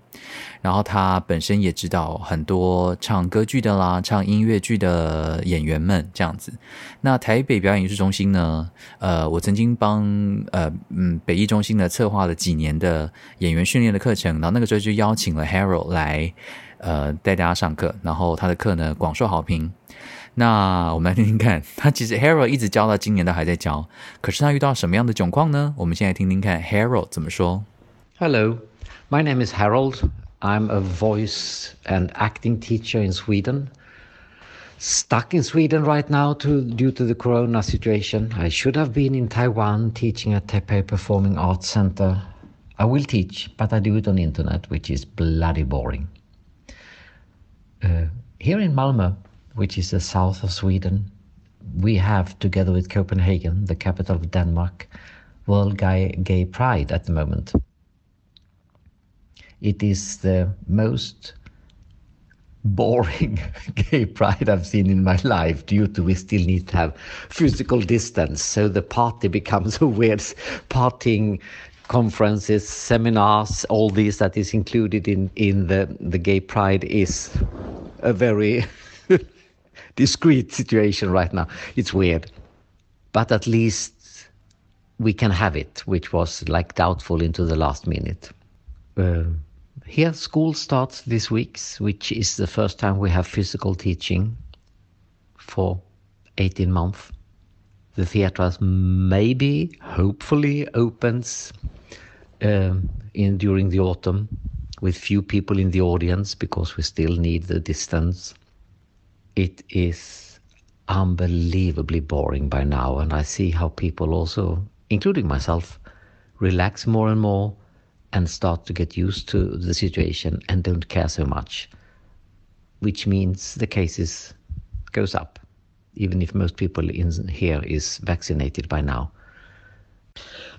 然后他本身也知道很多唱歌剧的啦，唱音乐剧的演员们这样子。那台北表演艺术中心呢？呃，我曾经帮呃嗯北艺中心呢策划了几年的演员训练的课程，然后那个时候就邀请了 Harold 来呃带大家上课，然后他的课呢广受好评。那我们来听听看，他其实 Harold 一直教到今年都还在教，可是他遇到什么样的窘况呢？我们现在听听看 Harold 怎么说。Hello, my name is Harold. I'm a voice and acting teacher in Sweden. Stuck in Sweden right now to, due to the corona situation. I should have been in Taiwan teaching at Taipei Performing Arts Center. I will teach, but I do it on internet, which is bloody boring. Uh, here in Malmö, which is the south of Sweden, we have, together with Copenhagen, the capital of Denmark, World Gay, Gay Pride at the moment. It is the most boring gay pride I've seen in my life due to we still need to have physical distance. So the party becomes a weird partying conferences, seminars, all these that is included in, in the, the gay pride is a very discreet situation right now. It's weird. But at least we can have it, which was like doubtful into the last minute. Uh, here, school starts this week, which is the first time we have physical teaching for 18 months. The theaters maybe, hopefully, opens um, in during the autumn with few people in the audience because we still need the distance. It is unbelievably boring by now, and I see how people also, including myself, relax more and more and start to get used to the situation and don't care so much, which means the cases goes up, even if most people in here is vaccinated by now.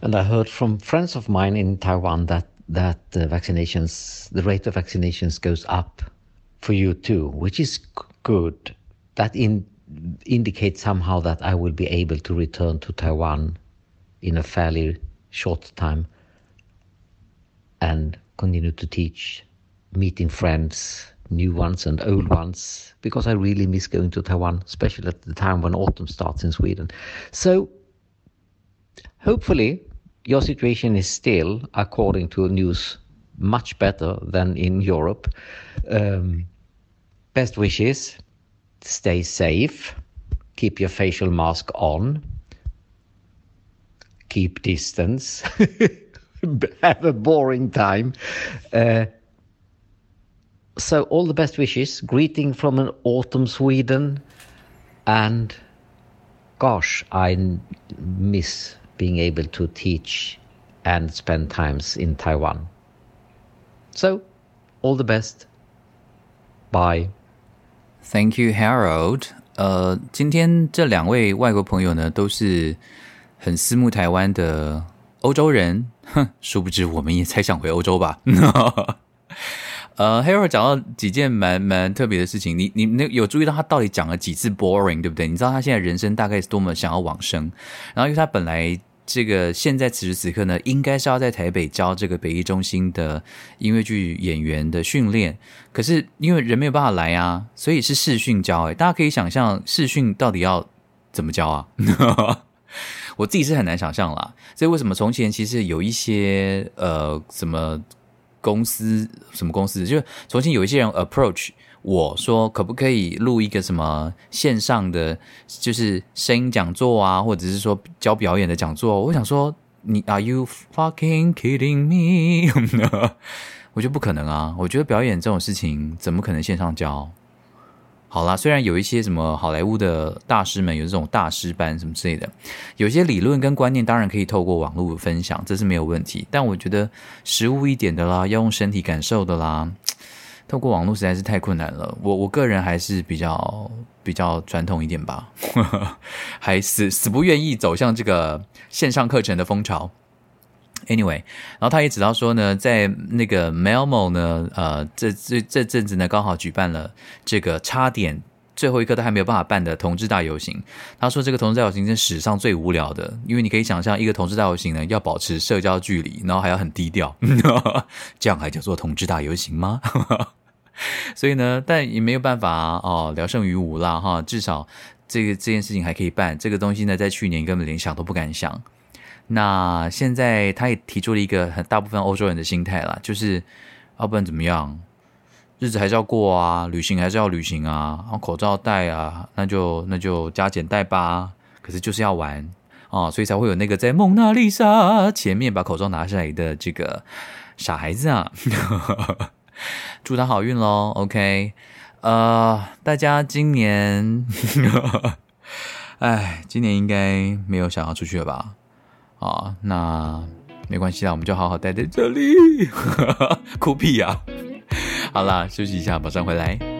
And I heard from friends of mine in Taiwan that that the vaccinations, the rate of vaccinations goes up for you too, which is good. That in, indicates somehow that I will be able to return to Taiwan in a fairly short time and continue to teach, meeting friends, new ones and old ones, because I really miss going to Taiwan, especially at the time when autumn starts in Sweden. So, hopefully, your situation is still, according to news, much better than in Europe. Um, best wishes, stay safe, keep your facial mask on, keep distance. have a boring time. Uh, so, all the best wishes. Greeting from an autumn Sweden. And gosh, I miss being able to teach and spend times in Taiwan. So, all the best. Bye. Thank you, Harold. 呃，今天这两位外国朋友呢，都是很思慕台湾的欧洲人。哼，殊不知我们也才想回欧洲吧。呃，Harold 讲到几件蛮蛮特别的事情，你你那有注意到他到底讲了几次 boring，对不对？你知道他现在人生大概是多么想要往生，然后因为他本来这个现在此时此刻呢，应该是要在台北教这个北艺中心的音乐剧演员的训练，可是因为人没有办法来啊，所以是视讯教。哎，大家可以想象视讯到底要怎么教啊？我自己是很难想象啦。所以为什么从前其实有一些呃什么公司什么公司，就是从前有一些人 approach。我说可不可以录一个什么线上的，就是声音讲座啊，或者是说教表演的讲座？我想说，你 Are you fucking kidding me？我觉得不可能啊！我觉得表演这种事情怎么可能线上教？好啦，虽然有一些什么好莱坞的大师们有这种大师班什么之类的，有些理论跟观念当然可以透过网络分享，这是没有问题。但我觉得实物一点的啦，要用身体感受的啦。透过网络实在是太困难了，我我个人还是比较比较传统一点吧，还死死不愿意走向这个线上课程的风潮。Anyway，然后他也知道说呢，在那个 Melmo 呢，呃，这这这阵子呢，刚好举办了这个差点最后一刻都还没有办法办的同志大游行。他说这个同志大游行是史上最无聊的，因为你可以想象一个同志大游行呢，要保持社交距离，然后还要很低调，这样还叫做同志大游行吗？所以呢，但也没有办法哦，聊胜于无啦哈。至少这个这件事情还可以办。这个东西呢，在去年根本连想都不敢想。那现在他也提出了一个很大部分欧洲人的心态啦，就是要不然怎么样，日子还是要过啊，旅行还是要旅行啊，然后口罩戴啊，那就那就加减戴吧。可是就是要玩啊，所以才会有那个在蒙娜丽莎前面把口罩拿下来的这个傻孩子啊。祝他好运喽，OK，呃，大家今年，哎，今年应该没有想要出去了吧？啊，那没关系啦，我们就好好待在这里，哭屁呀！好啦，休息一下，马上回来。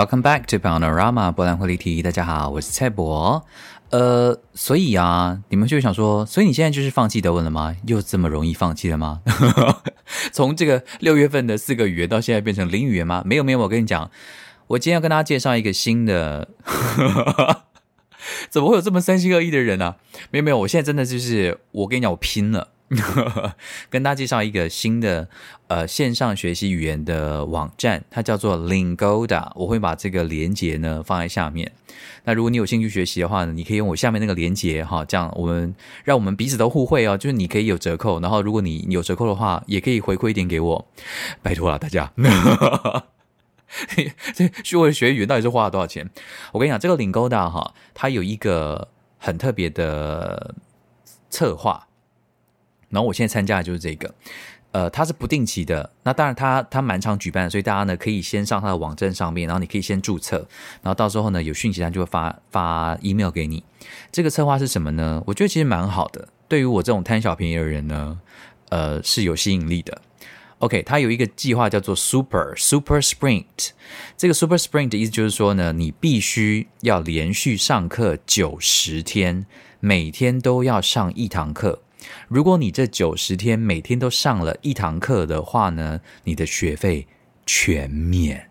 Welcome back to Panorama 波兰会立体。大家好，我是蔡博。呃，所以啊，你们就想说，所以你现在就是放弃德文了吗？又这么容易放弃了吗？从这个六月份的四个语言到现在变成零语言吗？没有没有，我跟你讲，我今天要跟大家介绍一个新的。怎么会有这么三心二意的人呢？没有没有，我现在真的就是，我跟你讲，我拼了。跟大家介绍一个新的呃线上学习语言的网站，它叫做 Lingoda。我会把这个连接呢放在下面。那如果你有兴趣学习的话呢，你可以用我下面那个连接哈，这样我们让我们彼此都互惠哦。就是你可以有折扣，然后如果你有折扣的话，也可以回馈一点给我，拜托了大家。这学我学语言到底是花了多少钱？我跟你讲，这个 Lingoda 哈，它有一个很特别的策划。然后我现在参加的就是这个，呃，它是不定期的。那当然，它它蛮常举办，所以大家呢可以先上它的网站上面，然后你可以先注册，然后到时候呢有讯息它就会发发 email 给你。这个策划是什么呢？我觉得其实蛮好的，对于我这种贪小便宜的人呢，呃是有吸引力的。OK，它有一个计划叫做 Super Super Sprint。这个 Super Sprint 的意思就是说呢，你必须要连续上课九十天，每天都要上一堂课。如果你这九十天每天都上了一堂课的话呢，你的学费全免，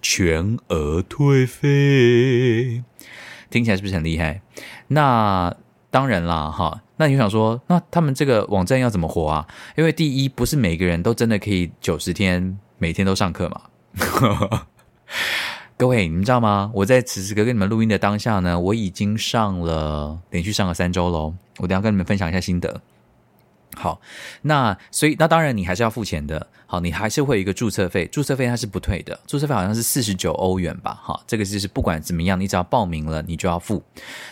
全额退费。听起来是不是很厉害？那当然啦，哈。那你想说，那他们这个网站要怎么活啊？因为第一，不是每个人都真的可以九十天每天都上课嘛。各位，你们知道吗？我在此时刻跟你们录音的当下呢，我已经上了连续上了三周喽。我等下跟你们分享一下心得。好，那所以那当然你还是要付钱的。好，你还是会有一个注册费，注册费它是不退的，注册费好像是四十九欧元吧。哈，这个就是不管怎么样，你只要报名了，你就要付。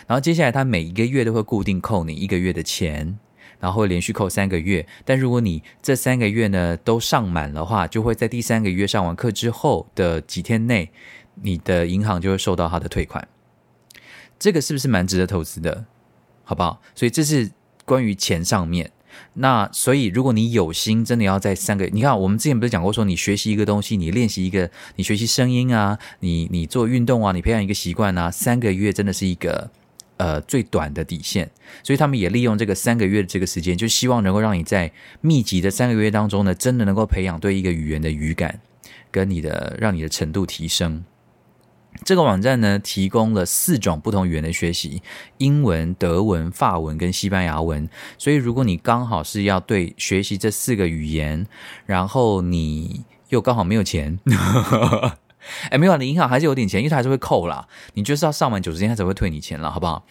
然后接下来他每一个月都会固定扣你一个月的钱，然后会连续扣三个月。但如果你这三个月呢都上满的话，就会在第三个月上完课之后的几天内，你的银行就会收到他的退款。这个是不是蛮值得投资的？好不好？所以这是关于钱上面。那所以，如果你有心，真的要在三个，你看我们之前不是讲过，说你学习一个东西，你练习一个，你学习声音啊，你你做运动啊，你培养一个习惯啊，三个月真的是一个呃最短的底线。所以他们也利用这个三个月的这个时间，就希望能够让你在密集的三个月当中呢，真的能够培养对一个语言的语感，跟你的让你的程度提升。这个网站呢，提供了四种不同语言的学习：英文、德文、法文跟西班牙文。所以，如果你刚好是要对学习这四个语言，然后你又刚好没有钱，哎，没有，你银行还是有点钱，因为它还是会扣啦。你就是要上完九十天，它才会退你钱了，好不好？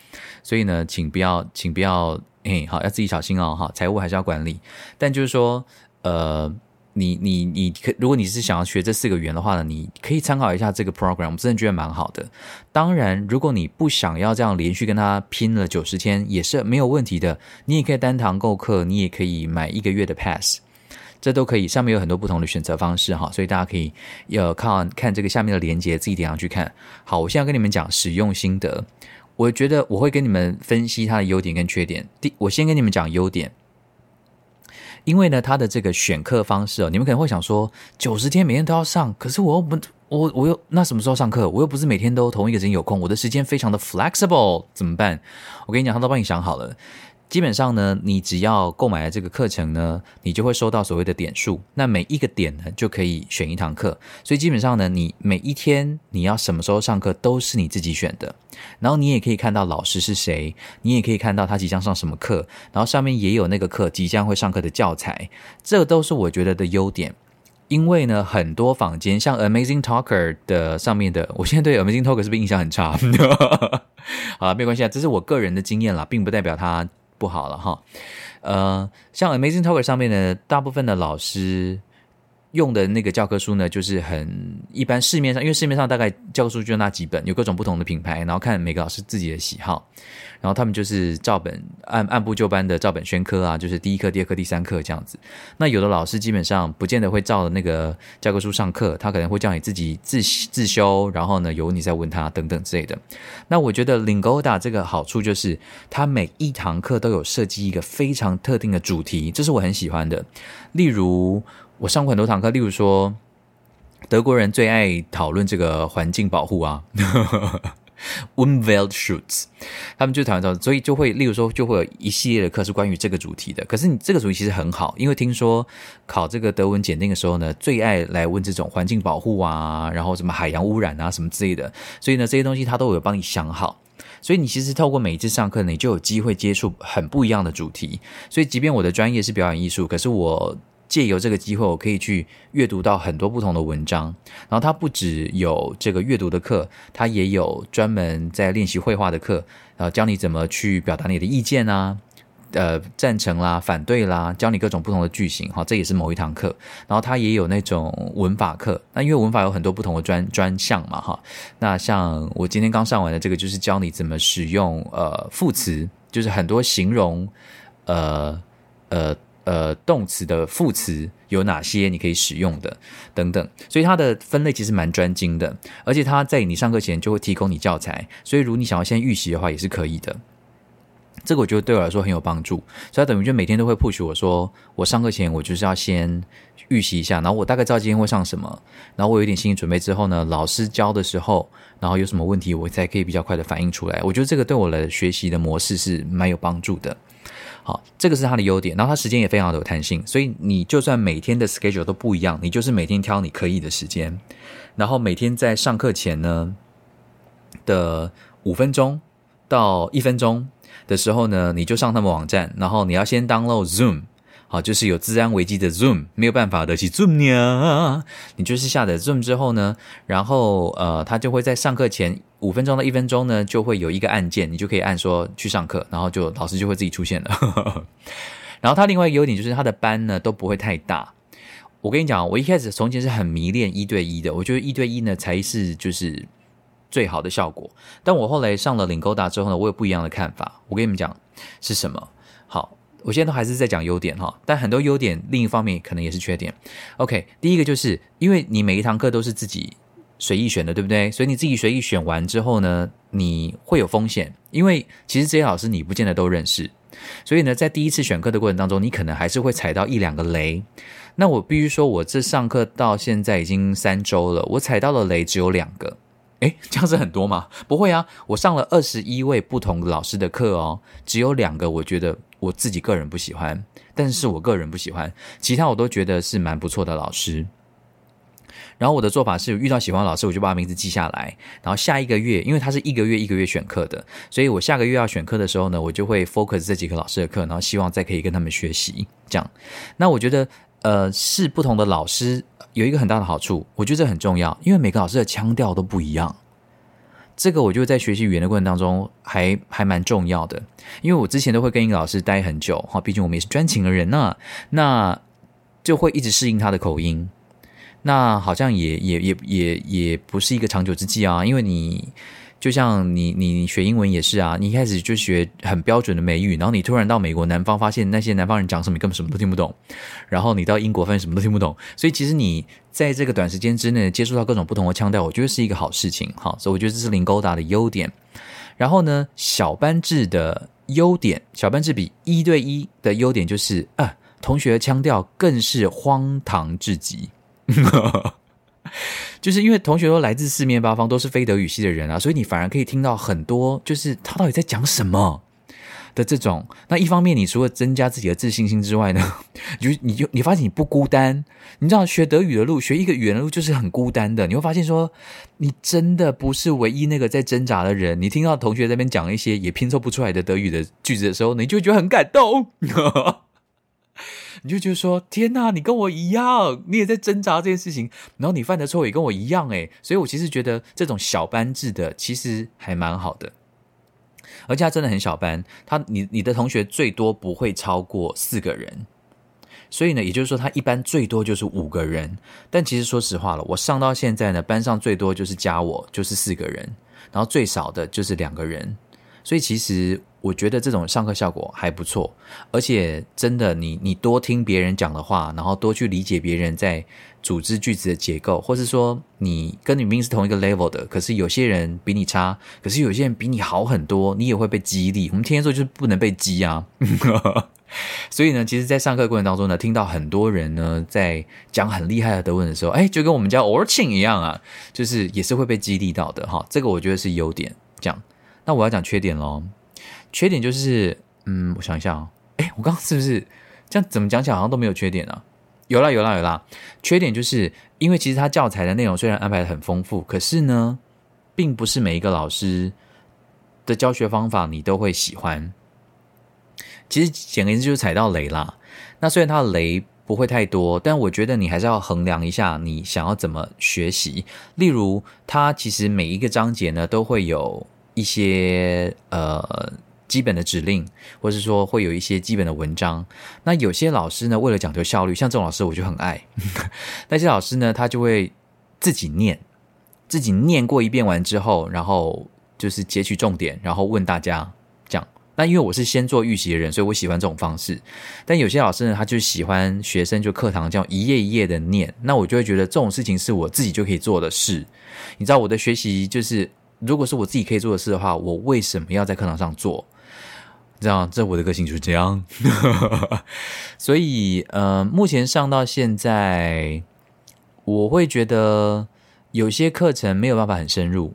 所以呢，请不要，请不要，哎，好，要自己小心哦，哈，财务还是要管理。但就是说，呃。你你你可，如果你是想要学这四个语言的话呢，你可以参考一下这个 program，我真的觉得蛮好的。当然，如果你不想要这样连续跟他拼了九十天，也是没有问题的。你也可以单堂购课，你也可以买一个月的 pass，这都可以。上面有很多不同的选择方式哈，所以大家可以要看看这个下面的链接，自己点上去看。好，我现在跟你们讲使用心得，我觉得我会跟你们分析它的优点跟缺点。第，我先跟你们讲优点。因为呢，他的这个选课方式哦，你们可能会想说，九十天每天都要上，可是我又不，我我又那什么时候上课？我又不是每天都同一个人有空，我的时间非常的 flexible，怎么办？我跟你讲，他都帮你想好了。基本上呢，你只要购买了这个课程呢，你就会收到所谓的点数。那每一个点呢，就可以选一堂课。所以基本上呢，你每一天你要什么时候上课都是你自己选的。然后你也可以看到老师是谁，你也可以看到他即将上什么课，然后上面也有那个课即将会上课的教材。这都是我觉得的优点。因为呢，很多坊间像 Amazing Talker 的上面的，我现在对 Amazing Talker 是不是印象很差？好了，没关系啊，这是我个人的经验啦，并不代表他。不好了哈，呃，像 Amazing Talker 上面的，大部分的老师用的那个教科书呢，就是很一般，市面上因为市面上大概教科书就那几本，有各种不同的品牌，然后看每个老师自己的喜好。然后他们就是照本按按部就班的照本宣科啊，就是第一课、第二课、第三课这样子。那有的老师基本上不见得会照那个教科书上课，他可能会叫你自己自自修，然后呢由你再问他等等之类的。那我觉得 Lingoda 这个好处就是，它每一堂课都有设计一个非常特定的主题，这是我很喜欢的。例如我上过很多堂课，例如说德国人最爱讨论这个环境保护啊。Umweltschutz，他们就讨论到，所以就会，例如说，就会有一系列的课是关于这个主题的。可是你这个主题其实很好，因为听说考这个德文检定的时候呢，最爱来问这种环境保护啊，然后什么海洋污染啊什么之类的。所以呢，这些东西他都有帮你想好。所以你其实透过每一次上课，你就有机会接触很不一样的主题。所以，即便我的专业是表演艺术，可是我。借由这个机会，我可以去阅读到很多不同的文章。然后它不只有这个阅读的课，它也有专门在练习绘画的课，然后教你怎么去表达你的意见啊，呃，赞成啦、反对啦，教你各种不同的句型。哈，这也是某一堂课。然后它也有那种文法课。那因为文法有很多不同的专专项嘛，哈。那像我今天刚上完的这个，就是教你怎么使用呃副词，就是很多形容呃呃。呃，动词的副词有哪些你可以使用的等等，所以它的分类其实蛮专精的，而且它在你上课前就会提供你教材，所以如你想要先预习的话也是可以的。这个我觉得对我来说很有帮助，所以等于就每天都会 push 我说，我上课前我就是要先预习一下，然后我大概知道今天会上什么，然后我有点心理准备之后呢，老师教的时候，然后有什么问题我才可以比较快的反应出来。我觉得这个对我的学习的模式是蛮有帮助的。好，这个是它的优点，然后它时间也非常的有弹性，所以你就算每天的 schedule 都不一样，你就是每天挑你可以的时间，然后每天在上课前呢的五分钟到一分钟的时候呢，你就上他们网站，然后你要先 download Zoom，好，就是有治安危机的 Zoom，没有办法的去 Zoom 呀。你就是下载 Zoom 之后呢，然后呃，他就会在上课前五分钟到一分钟呢，就会有一个按键，你就可以按说去上课，然后就老师就会自己出现了。然后他另外一个优点就是他的班呢都不会太大。我跟你讲，我一开始从前是很迷恋一对一的，我觉得一对一呢才是就是最好的效果。但我后来上了领勾达之后呢，我有不一样的看法。我跟你们讲是什么？好。我现在都还是在讲优点哈，但很多优点另一方面可能也是缺点。OK，第一个就是因为你每一堂课都是自己随意选的，对不对？所以你自己随意选完之后呢，你会有风险，因为其实这些老师你不见得都认识，所以呢，在第一次选课的过程当中，你可能还是会踩到一两个雷。那我必须说，我这上课到现在已经三周了，我踩到的雷只有两个。诶，这样是很多吗？不会啊，我上了二十一位不同老师的课哦，只有两个我觉得。我自己个人不喜欢，但是我个人不喜欢，其他我都觉得是蛮不错的老师。然后我的做法是，遇到喜欢的老师，我就把名字记下来。然后下一个月，因为他是一个月一个月选课的，所以我下个月要选课的时候呢，我就会 focus 这几个老师的课，然后希望再可以跟他们学习。这样，那我觉得，呃，是不同的老师有一个很大的好处，我觉得这很重要，因为每个老师的腔调都不一样。这个我就在学习语言的过程当中还还蛮重要的，因为我之前都会跟一个老师待很久哈，毕竟我们也是专情的人呐，那就会一直适应他的口音，那好像也也也也也不是一个长久之计啊，因为你。就像你，你学英文也是啊，你一开始就学很标准的美语，然后你突然到美国南方，发现那些南方人讲什么，你根本什么都听不懂。然后你到英国，发现什么都听不懂。所以其实你在这个短时间之内接触到各种不同的腔调，我觉得是一个好事情。好，所以我觉得这是零勾达的优点。然后呢，小班制的优点，小班制比一对一的优点就是啊，同学腔调更是荒唐至极。就是因为同学都来自四面八方，都是非德语系的人啊，所以你反而可以听到很多，就是他到底在讲什么的这种。那一方面，你除了增加自己的自信心之外呢，就 你就你发现你不孤单。你知道学德语的路，学一个语言的路就是很孤单的。你会发现说，你真的不是唯一那个在挣扎的人。你听到同学那边讲一些也拼凑不出来的德语的句子的时候，你就觉得很感动。你就觉得说天哪，你跟我一样，你也在挣扎这件事情，然后你犯的错也跟我一样诶，所以我其实觉得这种小班制的其实还蛮好的，而且他真的很小班，他你你的同学最多不会超过四个人，所以呢，也就是说他一般最多就是五个人，但其实说实话了，我上到现在呢，班上最多就是加我就是四个人，然后最少的就是两个人，所以其实。我觉得这种上课效果还不错，而且真的，你你多听别人讲的话，然后多去理解别人在组织句子的结构，或是说你跟你明明是同一个 level 的，可是有些人比你差，可是有些人比你好很多，你也会被激励。我们天天说就是不能被激啊，所以呢，其实，在上课过程当中呢，听到很多人呢在讲很厉害的德文的时候，哎，就跟我们家 Orchin 一样啊，就是也是会被激励到的哈。这个我觉得是优点。这样，那我要讲缺点喽。缺点就是，嗯，我想一下哦，哎，我刚刚是不是这样？怎么讲起来好像都没有缺点啊？有啦，有啦，有啦。缺点就是因为其实他教材的内容虽然安排的很丰富，可是呢，并不是每一个老师的教学方法你都会喜欢。其实简而言之就是踩到雷啦。那虽然它的雷不会太多，但我觉得你还是要衡量一下你想要怎么学习。例如，它其实每一个章节呢都会有一些呃。基本的指令，或是说会有一些基本的文章。那有些老师呢，为了讲究效率，像这种老师我就很爱。那些老师呢，他就会自己念，自己念过一遍完之后，然后就是截取重点，然后问大家讲。那因为我是先做预习的人，所以我喜欢这种方式。但有些老师呢，他就喜欢学生就课堂这样一页一页的念。那我就会觉得这种事情是我自己就可以做的事。你知道我的学习就是，如果是我自己可以做的事的话，我为什么要在课堂上做？这样，这我的个性就是这样，所以呃，目前上到现在，我会觉得有些课程没有办法很深入，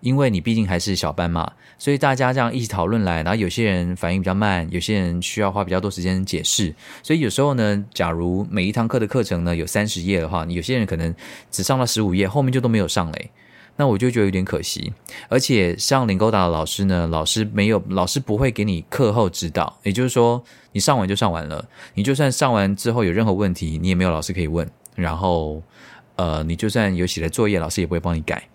因为你毕竟还是小班嘛，所以大家这样一起讨论来，然后有些人反应比较慢，有些人需要花比较多时间解释，所以有时候呢，假如每一堂课的课程呢有三十页的话，有些人可能只上了十五页，后面就都没有上嘞。那我就觉得有点可惜。而且上林勾达的老师呢，老师没有，老师不会给你课后指导，也就是说，你上完就上完了，你就算上完之后有任何问题，你也没有老师可以问。然后，呃，你就算有写的作业，老师也不会帮你改。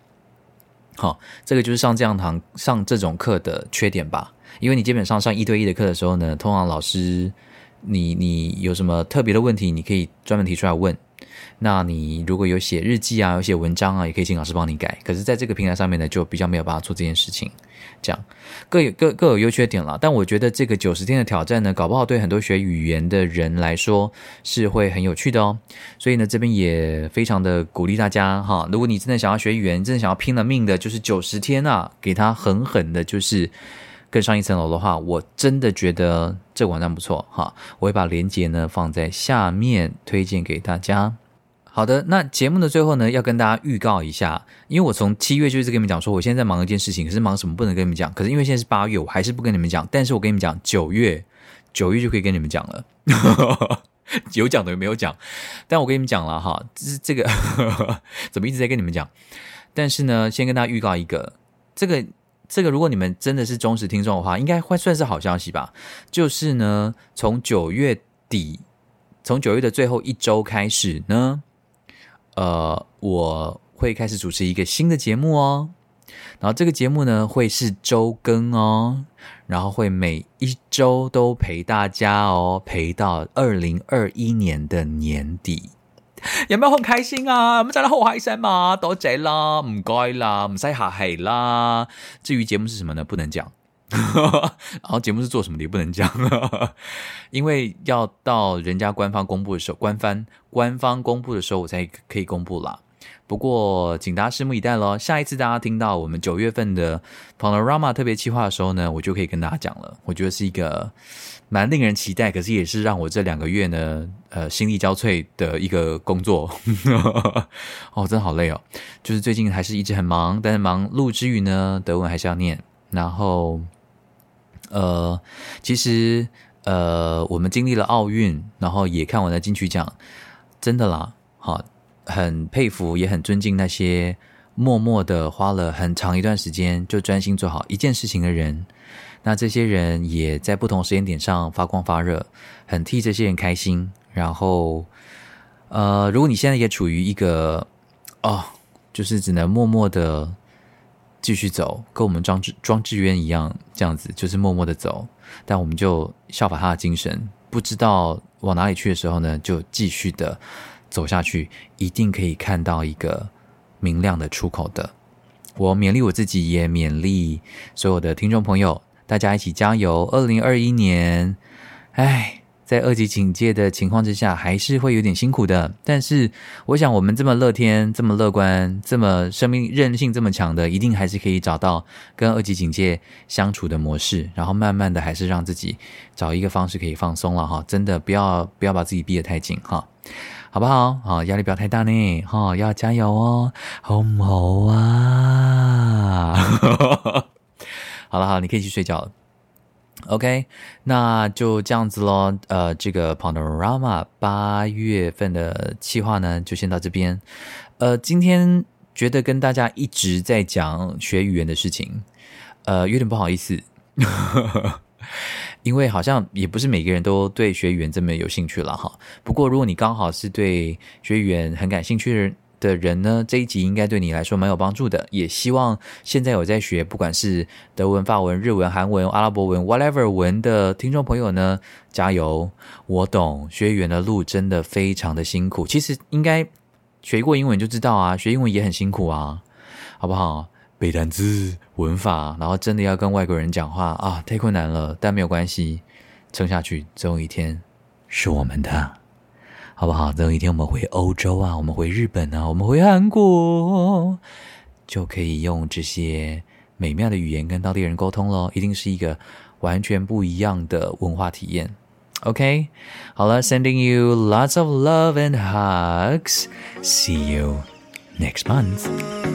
好，这个就是上这样堂上这种课的缺点吧。因为你基本上上一对一的课的时候呢，通常老师，你你有什么特别的问题，你可以专门提出来问。那你如果有写日记啊，有写文章啊，也可以请老师帮你改。可是，在这个平台上面呢，就比较没有办法做这件事情。这样各有各各有优缺点了。但我觉得这个九十天的挑战呢，搞不好对很多学语言的人来说是会很有趣的哦。所以呢，这边也非常的鼓励大家哈。如果你真的想要学语言，真的想要拼了命的，就是九十天啊，给他狠狠的，就是更上一层楼的话，我真的觉得这个网站不错哈。我会把链接呢放在下面推荐给大家。好的，那节目的最后呢，要跟大家预告一下，因为我从七月就一直跟你们讲说，我现在在忙一件事情，可是忙什么不能跟你们讲。可是因为现在是八月，我还是不跟你们讲。但是我跟你们讲，九月九月就可以跟你们讲了，有讲的有没有讲？但我跟你们讲了哈，这是这个 怎么一直在跟你们讲？但是呢，先跟大家预告一个，这个这个，如果你们真的是忠实听众的话，应该会算是好消息吧？就是呢，从九月底，从九月的最后一周开始呢。呃，我会开始主持一个新的节目哦，然后这个节目呢会是周更哦，然后会每一周都陪大家哦，陪到二零二一年的年底，有没有很開心啊？咁真係好開心嘛，多謝啦，唔該啦，唔使客氣啦。至於節目是什麼呢？不能講。然后节目是做什么的也不能讲，因为要到人家官方公布的时候，官方官方公布的时候我才可以公布啦。不过，请大家拭目以待喽。下一次大家听到我们九月份的 Panorama 特别企划的时候呢，我就可以跟大家讲了。我觉得是一个蛮令人期待，可是也是让我这两个月呢，呃，心力交瘁的一个工作。哦，真的好累哦。就是最近还是一直很忙，但是忙碌之余呢，德文还是要念，然后。呃，其实呃，我们经历了奥运，然后也看完了金曲奖，真的啦，好，很佩服，也很尊敬那些默默的花了很长一段时间就专心做好一件事情的人。那这些人也在不同时间点上发光发热，很替这些人开心。然后，呃，如果你现在也处于一个哦，就是只能默默的。继续走，跟我们庄志庄志渊一样，这样子就是默默的走。但我们就效法他的精神，不知道往哪里去的时候呢，就继续的走下去，一定可以看到一个明亮的出口的。我勉励我自己，也勉励所有的听众朋友，大家一起加油！二零二一年，哎。在二级警戒的情况之下，还是会有点辛苦的。但是，我想我们这么乐天、这么乐观、这么生命韧性这么强的，一定还是可以找到跟二级警戒相处的模式。然后，慢慢的还是让自己找一个方式可以放松了哈。真的不要不要把自己逼得太紧哈，好不好？好，压力不要太大呢。哈，要加油哦，好唔好啊？好了，好，你可以去睡觉了。OK，那就这样子喽。呃，这个 Panorama 八月份的计划呢，就先到这边。呃，今天觉得跟大家一直在讲学语言的事情，呃，有点不好意思，因为好像也不是每个人都对学语言这么有兴趣了哈。不过，如果你刚好是对学语言很感兴趣的人，的人呢，这一集应该对你来说蛮有帮助的。也希望现在有在学，不管是德文、法文、日文、韩文、阿拉伯文，whatever 文的听众朋友呢，加油！我懂，学语言的路真的非常的辛苦。其实应该学过英文就知道啊，学英文也很辛苦啊，好不好？背单词、文法，然后真的要跟外国人讲话啊，太困难了。但没有关系，撑下去，总有一天是我们的。好不好？等有一天我们回欧洲啊，我们回日本啊，我们回韩国，就可以用这些美妙的语言跟当地人沟通喽，一定是一个完全不一样的文化体验。OK，好了，Sending you lots of love and hugs. See you next month.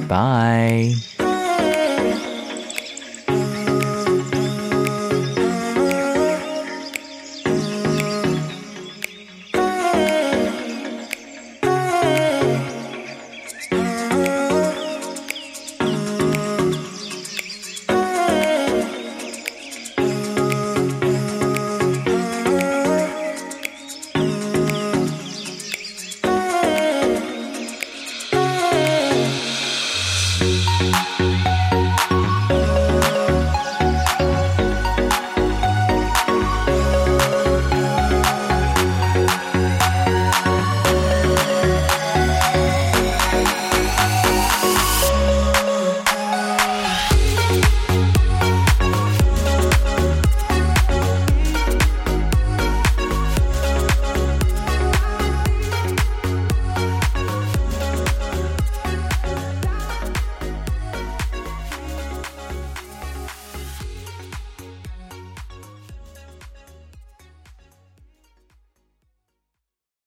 Bye.